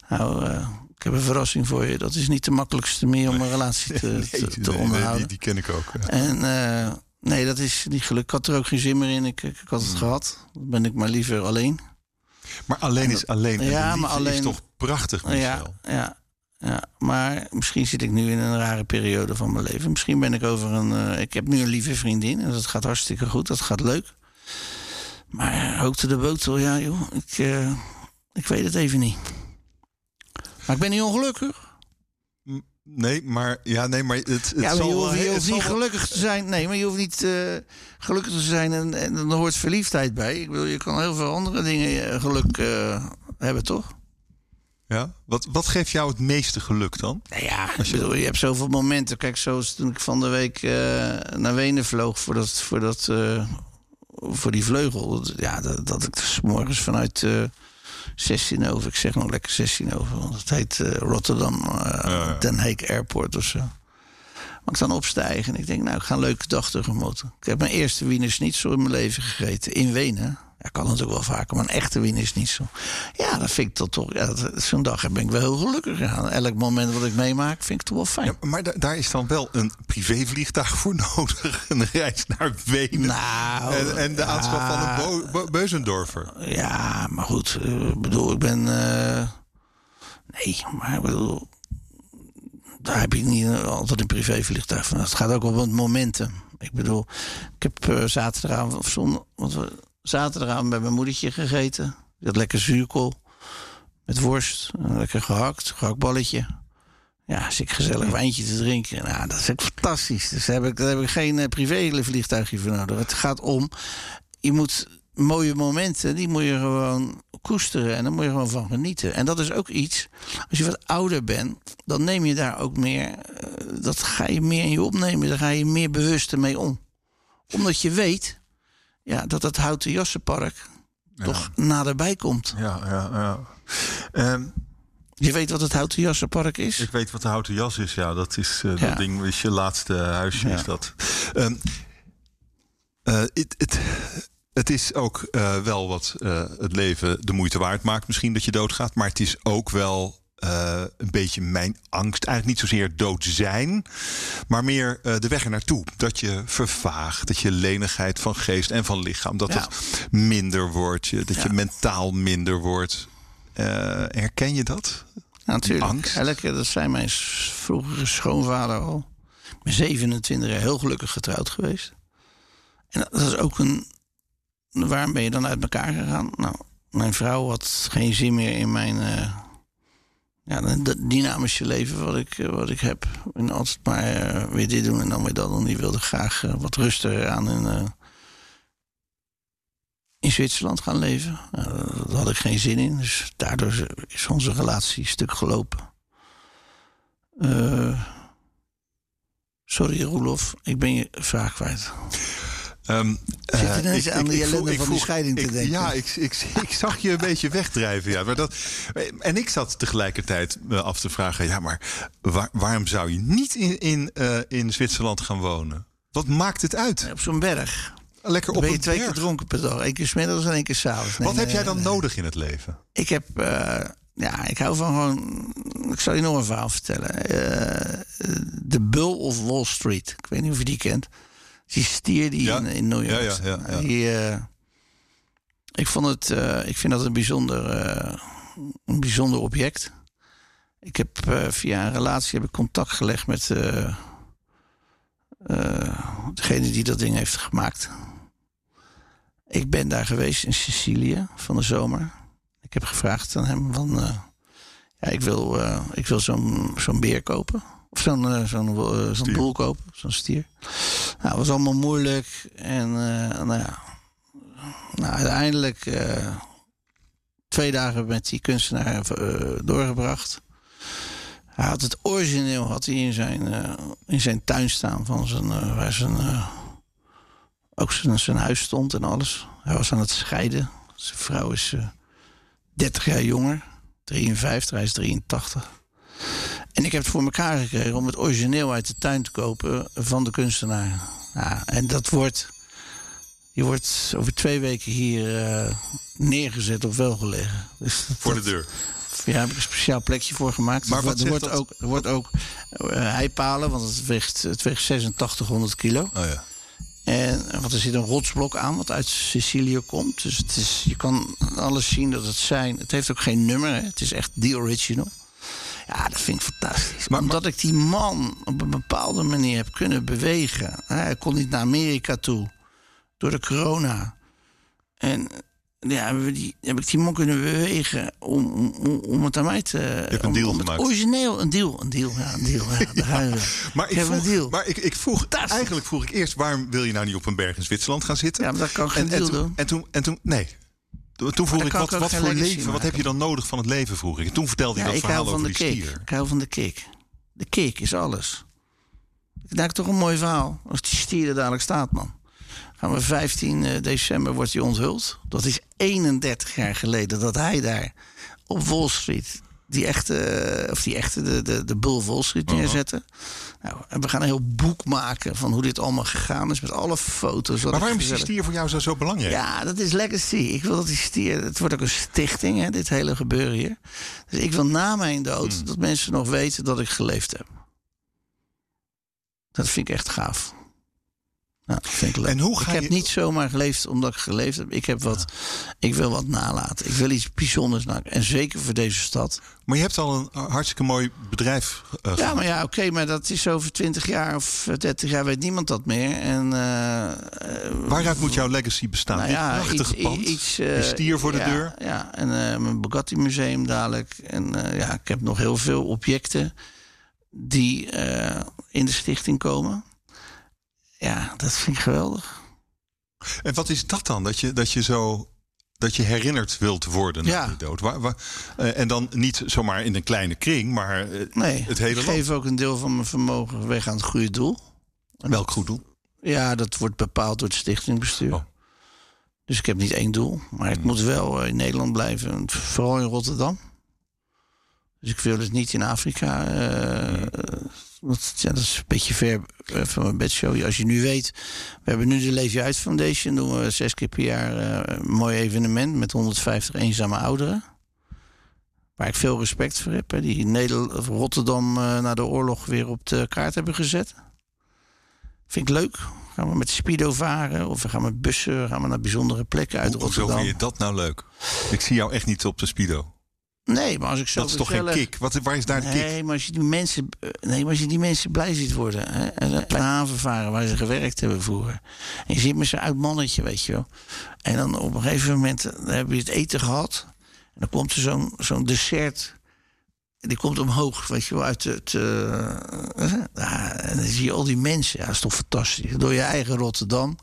S2: Nou, uh, ik heb een verrassing voor je. Dat is niet de makkelijkste meer om een relatie te, nee, te, te nee, onderhouden.
S1: Nee, die, die, ken ik ook. Ja.
S2: En uh, nee, dat is niet gelukt. Ik had er ook geen zin meer in. Ik, ik, had het mm. gehad. Dan ben ik maar liever alleen.
S1: Maar alleen is alleen. Ja, maar alleen is toch prachtig, Michel?
S2: Ja, ja, ja, maar misschien zit ik nu in een rare periode van mijn leven. Misschien ben ik over een. Uh, ik heb nu een lieve vriendin en dat gaat hartstikke goed. Dat gaat leuk. Maar hoogte de botel, ja joh, ik, uh, ik weet het even niet. Maar ik ben niet ongelukkig.
S1: Nee, maar, ja, nee, maar het, het
S2: ja,
S1: zal
S2: je hoeft, je hoeft niet gelukkig te zijn. Nee, maar je hoeft niet uh, gelukkig te zijn en, en er hoort verliefdheid bij. Ik bedoel, je kan heel veel andere dingen uh, geluk uh, hebben, toch?
S1: Ja, wat, wat geeft jou het meeste geluk dan?
S2: Nou ja, Als je... Bedoel, je hebt zoveel momenten. Kijk, zoals toen ik van de week naar Wenen vloog voor dat, voor dat voor die vleugel. Ja, dat, dat ik dus morgens vanuit uh, eh, 16 over, ik zeg nog lekker 16 over, want het heet uh, Rotterdam uh, Den Haag Airport of zo. Maar ik dan opstijgen en ik denk, nou, ik ga een leuke dag tegemoet. Ik heb mijn eerste Wiener Schnitzel in mijn leven gegeten in Wenen. Ja, kan natuurlijk wel vaker, maar een echte win is niet zo. Ja, dat vind ik toch toch. Ja, Zo'n dag ben ik wel heel gelukkig. Ja, elk moment wat ik meemaak, vind ik toch wel fijn. Ja,
S1: maar daar is dan wel een privévliegtuig voor nodig. Een reis naar Wenen.
S2: Nou,
S1: en, en de aanschaf van een Bo Beuzendorfer.
S2: Ja, maar goed. Eh, ik bedoel, ik ben. Uh, nee, maar ik bedoel. Daar heb ik niet altijd een privévliegtuig van. Het gaat ook op het momenten. Ik bedoel, ik heb uh, zaterdagavond of zondag. Want we, zaterdagavond bij mijn moedertje gegeten. Had lekker zuurkool. Met worst. Lekker gehakt. Gehaktballetje. Ja, zit gezellig wijntje te drinken. Nou, dat is ook fantastisch. Dus daar heb ik, daar heb ik geen uh, privévliegtuigje voor nodig. Het gaat om, je moet mooie momenten, die moet je gewoon koesteren. En daar moet je gewoon van genieten. En dat is ook iets, als je wat ouder bent, dan neem je daar ook meer, uh, dat ga je meer in je opnemen. Daar ga je meer bewust mee om. Omdat je weet, ja, dat het Houten Jassenpark ja. toch naderbij komt.
S1: Ja, ja, ja. Um,
S2: je weet wat het Houten Jassenpark is?
S1: Ik weet wat de Houten Jas is, ja. Dat is uh, dat ding, is je laatste huisje, is dat. Um, uh, it, it, het is ook uh, wel wat het leven de moeite waard maakt. Misschien dat je doodgaat. Maar het is ook wel uh, een beetje mijn angst. Eigenlijk niet zozeer dood zijn, maar meer uh, de weg er naartoe. Dat je vervaagt, dat je lenigheid van geest en van lichaam, dat ja. het minder wordt, dat ja. je mentaal minder wordt. Uh, herken je dat?
S2: Ja, natuurlijk. Angst? Elke, dat zijn mijn vroegere schoonvader al. Ben 27 jaar heel gelukkig getrouwd geweest. En dat is ook een waarom ben je dan uit elkaar gegaan? Nou, mijn vrouw had geen zin meer in mijn ja, dynamische leven wat ik, wat ik heb. En altijd maar weer dit doen en dan weer dat doen. Die wilde graag wat rustiger aan in, in Zwitserland gaan leven. Nou, daar had ik geen zin in. Dus daardoor is onze relatie stuk gelopen. sorry, Roelof, ik ben je vraag kwijt. Um, Zit je uh, ik, aan de ellende van die scheiding te denken?
S1: Ja, ik, ik, ik, zag je een beetje wegdrijven. Ja. Maar dat, en ik zat tegelijkertijd me af te vragen... ja, maar waarom zou je niet in, in, uh, in Zwitserland gaan wonen? Wat maakt het uit?
S2: Op zo'n berg.
S1: Lekker op
S2: ben je
S1: een
S2: twee
S1: berg.
S2: keer dronken per dag. Eén keer smiddags en één keer s'avonds.
S1: Nee, Wat heb jij dan nodig in het leven?
S2: Ik heb... Uh, ja, ik hou van gewoon... Ik zal je nog een verhaal vertellen. De Bull of Wall Street. Ik weet niet of je die kent. Die stier die in, in, New York.
S1: Ja, ja, ja,
S2: die, uh, ik, vond het, uh, ik vind dat een bijzonder, uh, een bijzonder object. Ik heb via een relatie heb ik contact gelegd met degene die dat ding heeft gemaakt. Ik ben daar geweest in Sicilië van de zomer. Ik heb gevraagd aan hem van, ja, ik wil, ik wil zo'n zo'n beer kopen. Of zo'n uh, zo'n uh, zo'n boel kopen, zo'n stier. Nou, het was allemaal moeilijk. En uh, nou ja, nou, uiteindelijk twee dagen met die kunstenaar doorgebracht. Hij had het origineel had hij in, zijn, in zijn tuin staan van zijn, waar zijn, ook zijn, zijn huis stond en alles. Hij was aan het scheiden. Zijn vrouw is 30 jaar jonger, 53, hij is 83. En ik heb het voor elkaar gekregen om het origineel uit de tuin te kopen van de kunstenaar. Ja, en dat wordt. Je wordt over twee weken hier uh, neergezet of wel gelegen.
S1: Dus voor de deur.
S2: Ja, heb ik een speciaal plekje voor gemaakt. Maar wat er, wordt dat? ook, er wordt ook uh, heipalen, want het weegt, het weegt 8600 kilo.
S1: Oh ja.
S2: En, want er zit een rotsblok aan wat uit Sicilië komt. Dus het is, je kan alles zien dat het zijn. Het heeft ook geen nummer. Hè. Het is echt the original. Ja, dat vind ik fantastisch. Maar, Omdat ik die man op een bepaalde manier heb kunnen bewegen. Hij kon niet naar Amerika toe door de corona. En ja, heb, die, heb ik die man kunnen bewegen om, om, om het aan mij te... Je
S1: hebt een deal gemaakt.
S2: Origineel, een deal. Een deal, ja, een deal. Ja, ja.
S1: maar ik, ik vroeg, een deal. Maar ik, ik vroeg, eigenlijk vroeg ik eerst... waarom wil je nou niet op een berg in Zwitserland gaan zitten?
S2: Ja, maar dat kan geen en, deal
S1: en toen,
S2: doen.
S1: En toen, en toen, nee, toen vroeg ik, wat, wat voor leven, wat heb je dan nodig van het leven, vroeg ik. toen vertelde
S2: je
S1: dat verhaal over
S2: die
S1: cake. stier.
S2: Ik hou van de cake. De cake is alles. Dat is toch een mooi verhaal. Als die stier er dadelijk staat, man. Gaan we 15 eh, december wordt hij onthuld. Dat is 31 jaar geleden dat hij daar op Wall Street die echte, of die echte, de, de, de Bull Wall Street neerzetten. Nou, en we gaan een heel boek maken van hoe dit allemaal gegaan is met alle foto's.
S1: Maar waarom is die stier voor jou zo, zo belangrijk?
S2: Ja, dat is legacy. Ik wil dat die stier. Het wordt ook een stichting, hè, dit hele gebeuren hier. Dus ik wil na mijn dood hmm. dat mensen nog weten dat ik geleefd heb. Dat vind ik echt gaaf. Nou, vind ik leuk. En hoe ga ik heb niet zomaar geleefd omdat ik geleefd heb. Ik heb wat, ik wil wat nalaten. Ik wil iets bijzonders maken. En zeker voor deze stad.
S1: Maar je hebt al een hartstikke mooi bedrijf.
S2: Uh, ja, maar ja, oké, maar dat is over 20 jaar of 30 jaar weet niemand dat meer. En, uh,
S1: Waaruit moet jouw legacy bestaan? Nou ja, prachtige iets, pand, iets, uh, stier voor de deur.
S2: Ja, en mijn Bugatti museum dadelijk. En ja, ik heb nog heel veel objecten die in de stichting komen ja, dat vind ik geweldig.
S1: En wat is dat dan? Dat je, dat je zo dat je herinnerd wilt worden na de dood. Waar, waar, uh, en dan niet zomaar in een kleine kring, maar uh, nee, het hele
S2: ik
S1: land.
S2: geef ook een deel van mijn vermogen weg aan het goede doel.
S1: Welk goed doel?
S2: Ja, dat wordt bepaald door het stichtingbestuur. Oh. Dus ik heb niet één doel, maar ik hmm. moet wel in Nederland blijven, vooral in Rotterdam. Dus ik wil het niet in Afrika. Uh, ja, dat is een beetje ver uh, van mijn bedshow. Als je nu weet, we hebben nu de Leef Je Uit Foundation. Doen we zes keer per jaar uh, een mooi evenement met 150 eenzame ouderen. Waar ik veel respect voor heb. Hè, die Nederland, Rotterdam na de oorlog weer op de kaart hebben gezet. Vind ik leuk. Gaan we met Speedo varen of we gaan met bussen, gaan we naar bijzondere plekken uit Rotterdam.
S1: Hoe vind je dat nou leuk? Ik zie jou echt niet op de Speedo.
S2: Nee, maar als ik zo
S1: Dat is toch geen kick? Wat, waar is daar de kick?
S2: Nee, maar als je die mensen, eh, nee, maar als je die mensen blij ziet worden. Hè, en een kleine haven varen waar ze gewerkt hebben vroeger. En je ziet met zo'n oud mannetje, weet je wel. En dan op een gegeven moment eh, heb je het eten gehad. En dan komt er zo'n zo'n dessert. Die komt omhoog, weet je wel, uit het. eh, eh, en dan zie je al die mensen. Ja, dat is toch fantastisch. Door je eigen Rotterdam.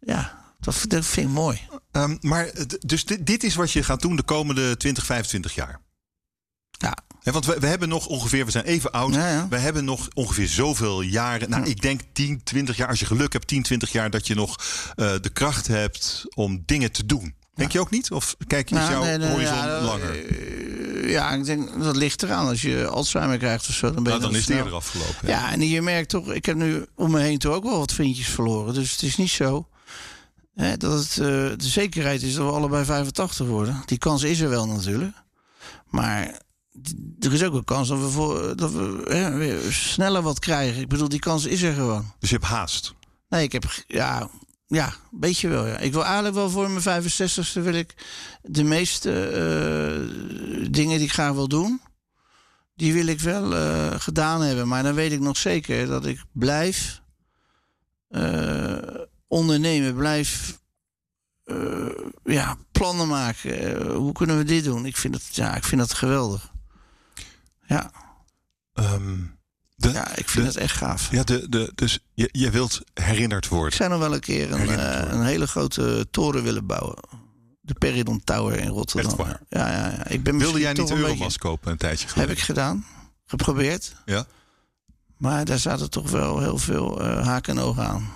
S2: Ja, dat, dat vind ik mooi.
S1: Ehm, maar dus dit, dit is wat je gaat doen de komende 20, 25 jaar.
S2: Ja,
S1: want we, we hebben nog ongeveer, we zijn even oud.
S2: Ja, ja.
S1: We hebben nog ongeveer zoveel jaren. Nou, ik denk 10, 20 jaar. Als je geluk hebt, 10, 20 jaar dat je nog eh, de kracht hebt om dingen te doen. Denk je ook niet? Of kijk je
S2: Nou,
S1: jouw
S2: nee, nee,
S1: horizon
S2: ja,
S1: langer?
S2: eh, ja, ik denk dat ligt eraan. Als je Alzheimer krijgt of zo, dan ben je
S1: Nou, dan is
S2: snel.
S1: eerder afgelopen.
S2: Ja, en je merkt toch, ik heb nu om me heen toch ook wel wat vriendjes verloren. Dus het is niet zo hè, dat het eh, de zekerheid is dat we allebei 85 worden. Die kans is er wel natuurlijk. Maar er is ook een kans dat we, voor, dat we hè, weer sneller wat krijgen. Ik bedoel, die kans is er gewoon.
S1: Dus je hebt haast.
S2: Nee, ik heb. Ja, ja een beetje wel. Ja. Ik wil eigenlijk wel voor mijn 65ste wil ik de meeste eh, dingen die ik graag wil doen. Die wil ik wel eh, gedaan hebben. Maar dan weet ik nog zeker dat ik blijf ondernemen. Blijf eh, ja, plannen maken. Eh, hoe kunnen we dit doen? Ik vind het, ja, ik vind dat geweldig. Ja,
S1: Ehm, de,
S2: ja ik vind het echt gaaf.
S1: ja, de, de, dus je, je wilt herinnerd
S2: Ik
S1: worden.
S2: zou nog wel een keer een, eh, een hele grote toren willen bouwen. De Peridon Tower in Rotterdam.
S1: Echt waar?
S2: Ja, ja, ja. Ik ben
S1: Wilde jij niet
S2: een
S1: Euromas
S2: beetje-
S1: kopen een tijdje geleden?
S2: Heb ik gedaan. Geprobeerd.
S1: Ja?
S2: Maar daar zaten toch wel heel veel haken en ogen aan.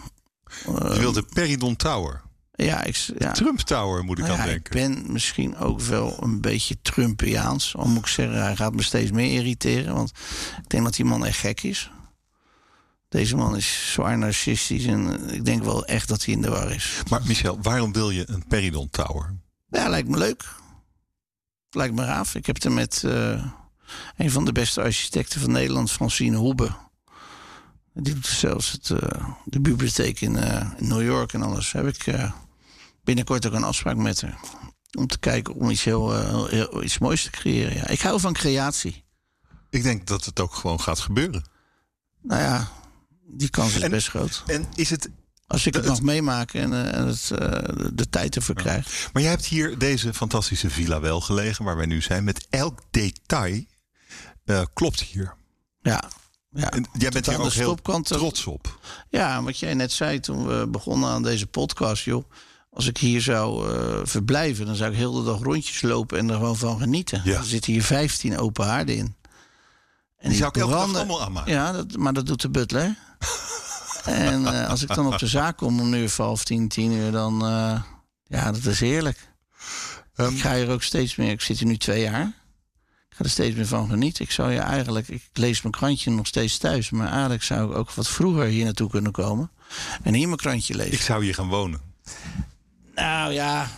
S2: Eh,
S1: Je wilde Peridon Tower.
S2: ja, ik, ja.
S1: Trump Tower moet ik
S2: Nou
S1: aan
S2: ja, ik
S1: denken.
S2: ben misschien ook wel een beetje Trumpiaans. Al moet ik zeggen, hij gaat me steeds meer irriteren. Want ik denk dat die man echt gek is. Deze man is zwaar narcistisch. En ik denk wel echt dat hij in de war is.
S1: Maar Michel, waarom wil je een Peridon Tower?
S2: Ja, lijkt me leuk. Lijkt me gaaf. Ik heb het er met eh, een van de beste architecten van Nederland, Francine Hoebe. Die doet zelfs het, eh, de bibliotheek in, eh, in New York en alles. Heb ik eh, binnenkort ook een afspraak met haar. Om te kijken om iets, heel, iets moois te creëren. Ja. Ik hou van creatie.
S1: Ik denk dat het ook gewoon gaat gebeuren.
S2: Nou ja, die kans is
S1: En-
S2: best groot.
S1: En is het.
S2: Als ik het
S1: het-
S2: mag meemaken en, het, de, tijd ervoor krijg.
S1: Maar jij hebt hier deze fantastische villa wel gelegen, waar wij nu zijn. Met elk detail klopt hier.
S2: Ja. Ja.
S1: En jij bent hier ook heel
S2: eh,
S1: trots op.
S2: Ja, wat jij net zei toen we begonnen aan deze podcast, joh. Als ik hier zou eh, verblijven, dan zou ik heel de dag rondjes lopen en er gewoon van genieten.
S1: Ja.
S2: Er zitten hier 15 open haarden in. En
S1: Die zou ik elke dag allemaal aanmaken.
S2: Ja, dat, maar dat doet de butler. en eh, als ik dan op de zaak kom om een uur half tien, tien uur, dan... ja, dat is heerlijk.
S1: Ehm,
S2: ik ga hier ook steeds meer... Ik zit hier nu twee jaar. Ga er steeds meer van genieten. Ik zou je eigenlijk... Ik lees mijn krantje nog steeds thuis. Maar eigenlijk zou ik ook wat vroeger hier naartoe kunnen komen. En hier mijn krantje lezen.
S1: ik zou hier gaan wonen.
S2: Nou ja,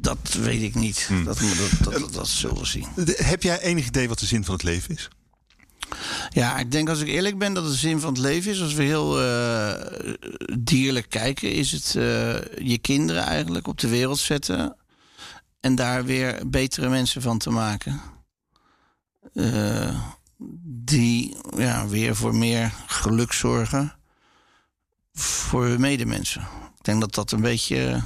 S2: dat weet ik niet.
S1: Hmm.
S2: Dat, dat, dat, dat zullen we zien.
S1: Heb jij enig idee wat de zin van het leven is?
S2: Ja, ik denk als ik eerlijk ben dat de zin van het leven is... als we heel eh, dierlijk kijken... is het eh, je kinderen eigenlijk op de wereld zetten... en daar weer betere mensen van te maken. Eh, die ja, weer voor meer geluk zorgen... voor hun medemensen. Ik denk dat dat een beetje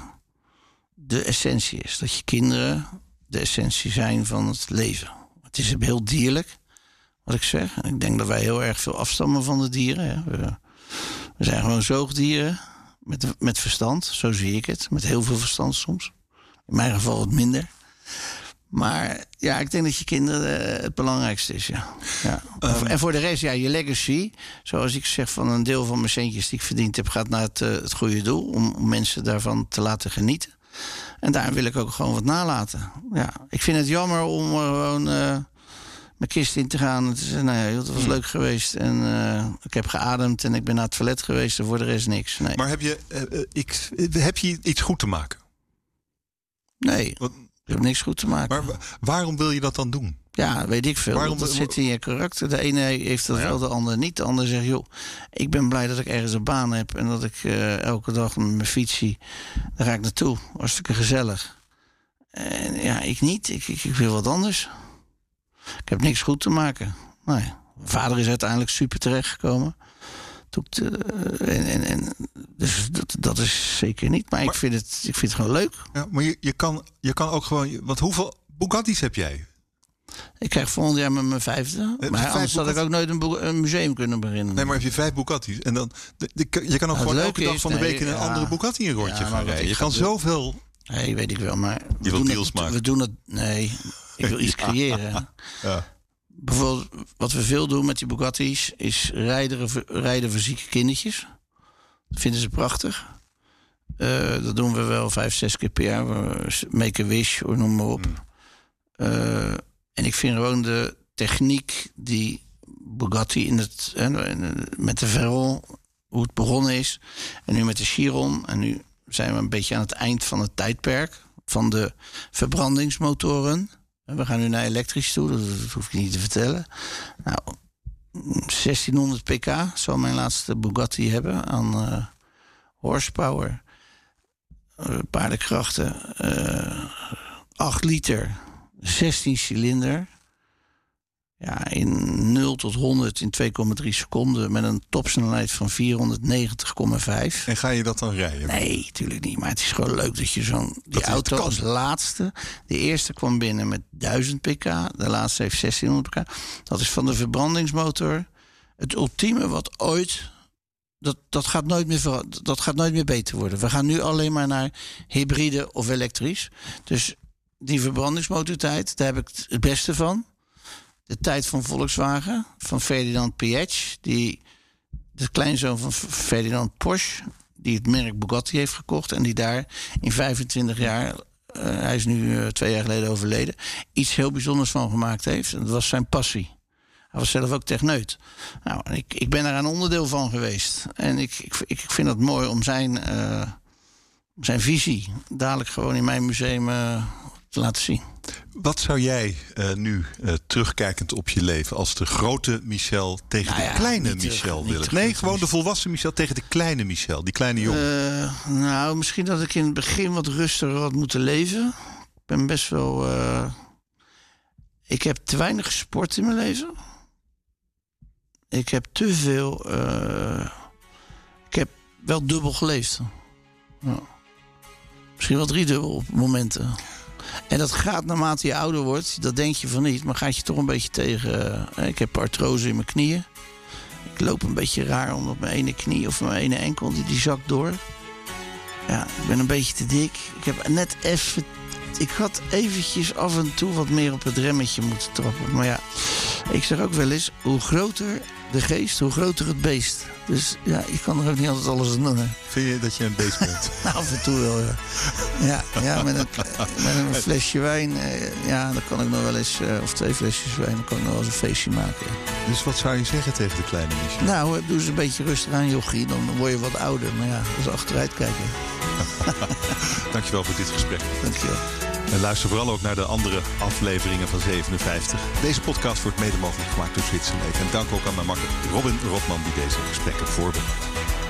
S2: de essentie is. Dat je kinderen de essentie zijn van het leven. Het is heel dierlijk wat ik zeg. Ik denk dat wij heel erg veel afstammen van de dieren. Hè. We, we zijn gewoon zoogdieren met, met verstand, zo zie ik het. Met heel veel verstand soms. In mijn geval wat minder. Maar ja, ik denk dat je kinderen eh, het belangrijkste is, ja. ja. En voor- en voor de rest, ja, je legacy. Zoals ik zeg, van een deel van mijn centjes die ik verdiend heb... gaat naar het, eh, het goede doel. Om, om mensen daarvan te laten genieten. En daar wil ik ook gewoon wat nalaten. Ja, ik vind het jammer om gewoon... eh, mijn kist in te gaan. Het, is, nou ja, het was leuk geweest. En ik heb geademd en ik ben naar het toilet geweest. En voor de rest niks. Nee.
S1: Maar heb je, ik, heb je iets goed te maken?
S2: Nee,
S1: Wat-
S2: ik heb niks goed te maken.
S1: Maar wa- waarom wil je dat dan doen?
S2: ja, weet ik veel.
S1: Waarom-
S2: dat zit in je karakter. De ene heeft dat
S1: Nou ja.
S2: wel, de ander niet. De ander zegt, joh, ik ben blij dat ik ergens een baan heb. En dat ik eh, elke dag met mijn fiets zie. Daar ga ik naartoe. Hartstikke gezellig. En ja, ik niet. Ik, ik, ik wil wat anders. Ik heb niks goed te maken. Nee. Mijn vader is uiteindelijk super terechtgekomen. En, en, en, dus dat, dat is zeker niet. Maar, ik, vind het, ik vind het gewoon leuk.
S1: Ja, maar je, je, kan, je kan ook gewoon. Want hoeveel Bugatti's heb jij?
S2: Ik krijg volgend jaar met mijn vijfde. Heb maar anders had ik ook nooit een, een, museum kunnen beginnen.
S1: Nee, maar heb je vijf Bugatti's. En dan, de, je kan ook gewoon elke dag van de week in een andere Bugatti een rondje gaan rijden. Je kan zoveel...
S2: Nee, weet ik wel, maar...
S1: Je wilt deals
S2: het,
S1: maken.
S2: We doen het... Nee, ik wil iets creëren. ja. Bijvoorbeeld, wat we veel doen met die Bugatti's... is rijden, rijden voor zieke kindertjes. Dat vinden ze prachtig. Uh, dat doen we wel vijf, zes keer per jaar. Make a wish, of noem maar op. Mm. Uh, en ik vind gewoon de techniek die Bugatti in het, met de Veyron, hoe het begonnen is. En nu met de Chiron. En nu zijn we een beetje aan het eind van het tijdperk van de verbrandingsmotoren. We gaan nu naar elektrisch toe, dat hoef ik niet te vertellen. Nou, 1600 pk zal mijn laatste Bugatti hebben aan uh, horsepower, uh, paardenkrachten, uh, eh, 8 liter 16 cilinder. Ja, in 0 tot 100 in 2,3 seconden met een topsnelheid van 490,5.
S1: En ga je dat dan rijden?
S2: Nee, natuurlijk niet. Maar het is gewoon leuk dat je zo'n. Die auto als laatste. De eerste kwam binnen met 1000 pk. De laatste heeft 1600 pk. Dat is van de verbrandingsmotor. Het ultieme wat ooit. Dat, dat, gaat nooit meer dat gaat nooit meer beter worden. We gaan nu alleen maar naar hybride of elektrisch. Dus die verbrandingsmotortijd, daar heb ik het beste van. De tijd van Volkswagen, van Ferdinand Piëch, die de kleinzoon van Ferdinand Porsche, die het merk Bugatti heeft gekocht en die daar in 25 jaar, uh, hij is nu uh, twee jaar geleden overleden, iets heel bijzonders van gemaakt heeft. En dat was zijn passie. Hij was zelf ook techneut. Nou, ik, ik ben daar een onderdeel van geweest. En ik, ik, ik vind het mooi om zijn, uh, zijn visie dadelijk gewoon in mijn museum laten zien.
S1: Wat zou jij uh, nu uh, terugkijkend op je leven als de grote Michel tegen nou de kleine Michel willen? Nee, gewoon de volwassen Michel tegen de kleine Michel, die kleine jongen. Uh,
S2: nou, misschien dat ik in het begin wat rustiger had moeten leven. Ik ben best wel. ik heb te weinig gesport in mijn leven. Ik heb te veel. ik heb wel dubbel geleefd. Ja. Misschien wel driedubbel op momenten. En dat gaat naarmate je ouder wordt. Dat denk je van niet, maar gaat je toch een beetje tegen. Eh, ik heb artrose in mijn knieën. Ik loop een beetje raar omdat mijn ene knie of mijn ene enkel die, die zakt door. Ja, ik ben een beetje te dik. Ik heb net even. Ik had eventjes af en toe wat meer op het remmetje moeten trappen. Maar ja, ik zeg ook wel eens: hoe groter de geest, hoe groter het beest. Dus ja, je kan er ook niet altijd alles aan doen. Hè.
S1: Vind je dat je een beest bent?
S2: af en toe wel, ja. Ja, ja met, een, met een flesje wijn, eh, ja, dan kan ik nog wel eens, eh, of twee flesjes wijn, dan kan ik nog wel eens een feestje maken.
S1: Dus wat zou je zeggen tegen de kleine Michel?
S2: Nou, doe eens een beetje rustig aan, jochie. Dan word je wat ouder. Maar ja, dat is achteruit kijken.
S1: Dankjewel voor dit gesprek.
S2: Dankjewel.
S1: En luister vooral ook naar de andere afleveringen van 57. Deze podcast wordt mede mogelijk gemaakt door Zwitserleven. En dank ook aan mijn makker Robin Rotman die deze gesprekken voorbereidt.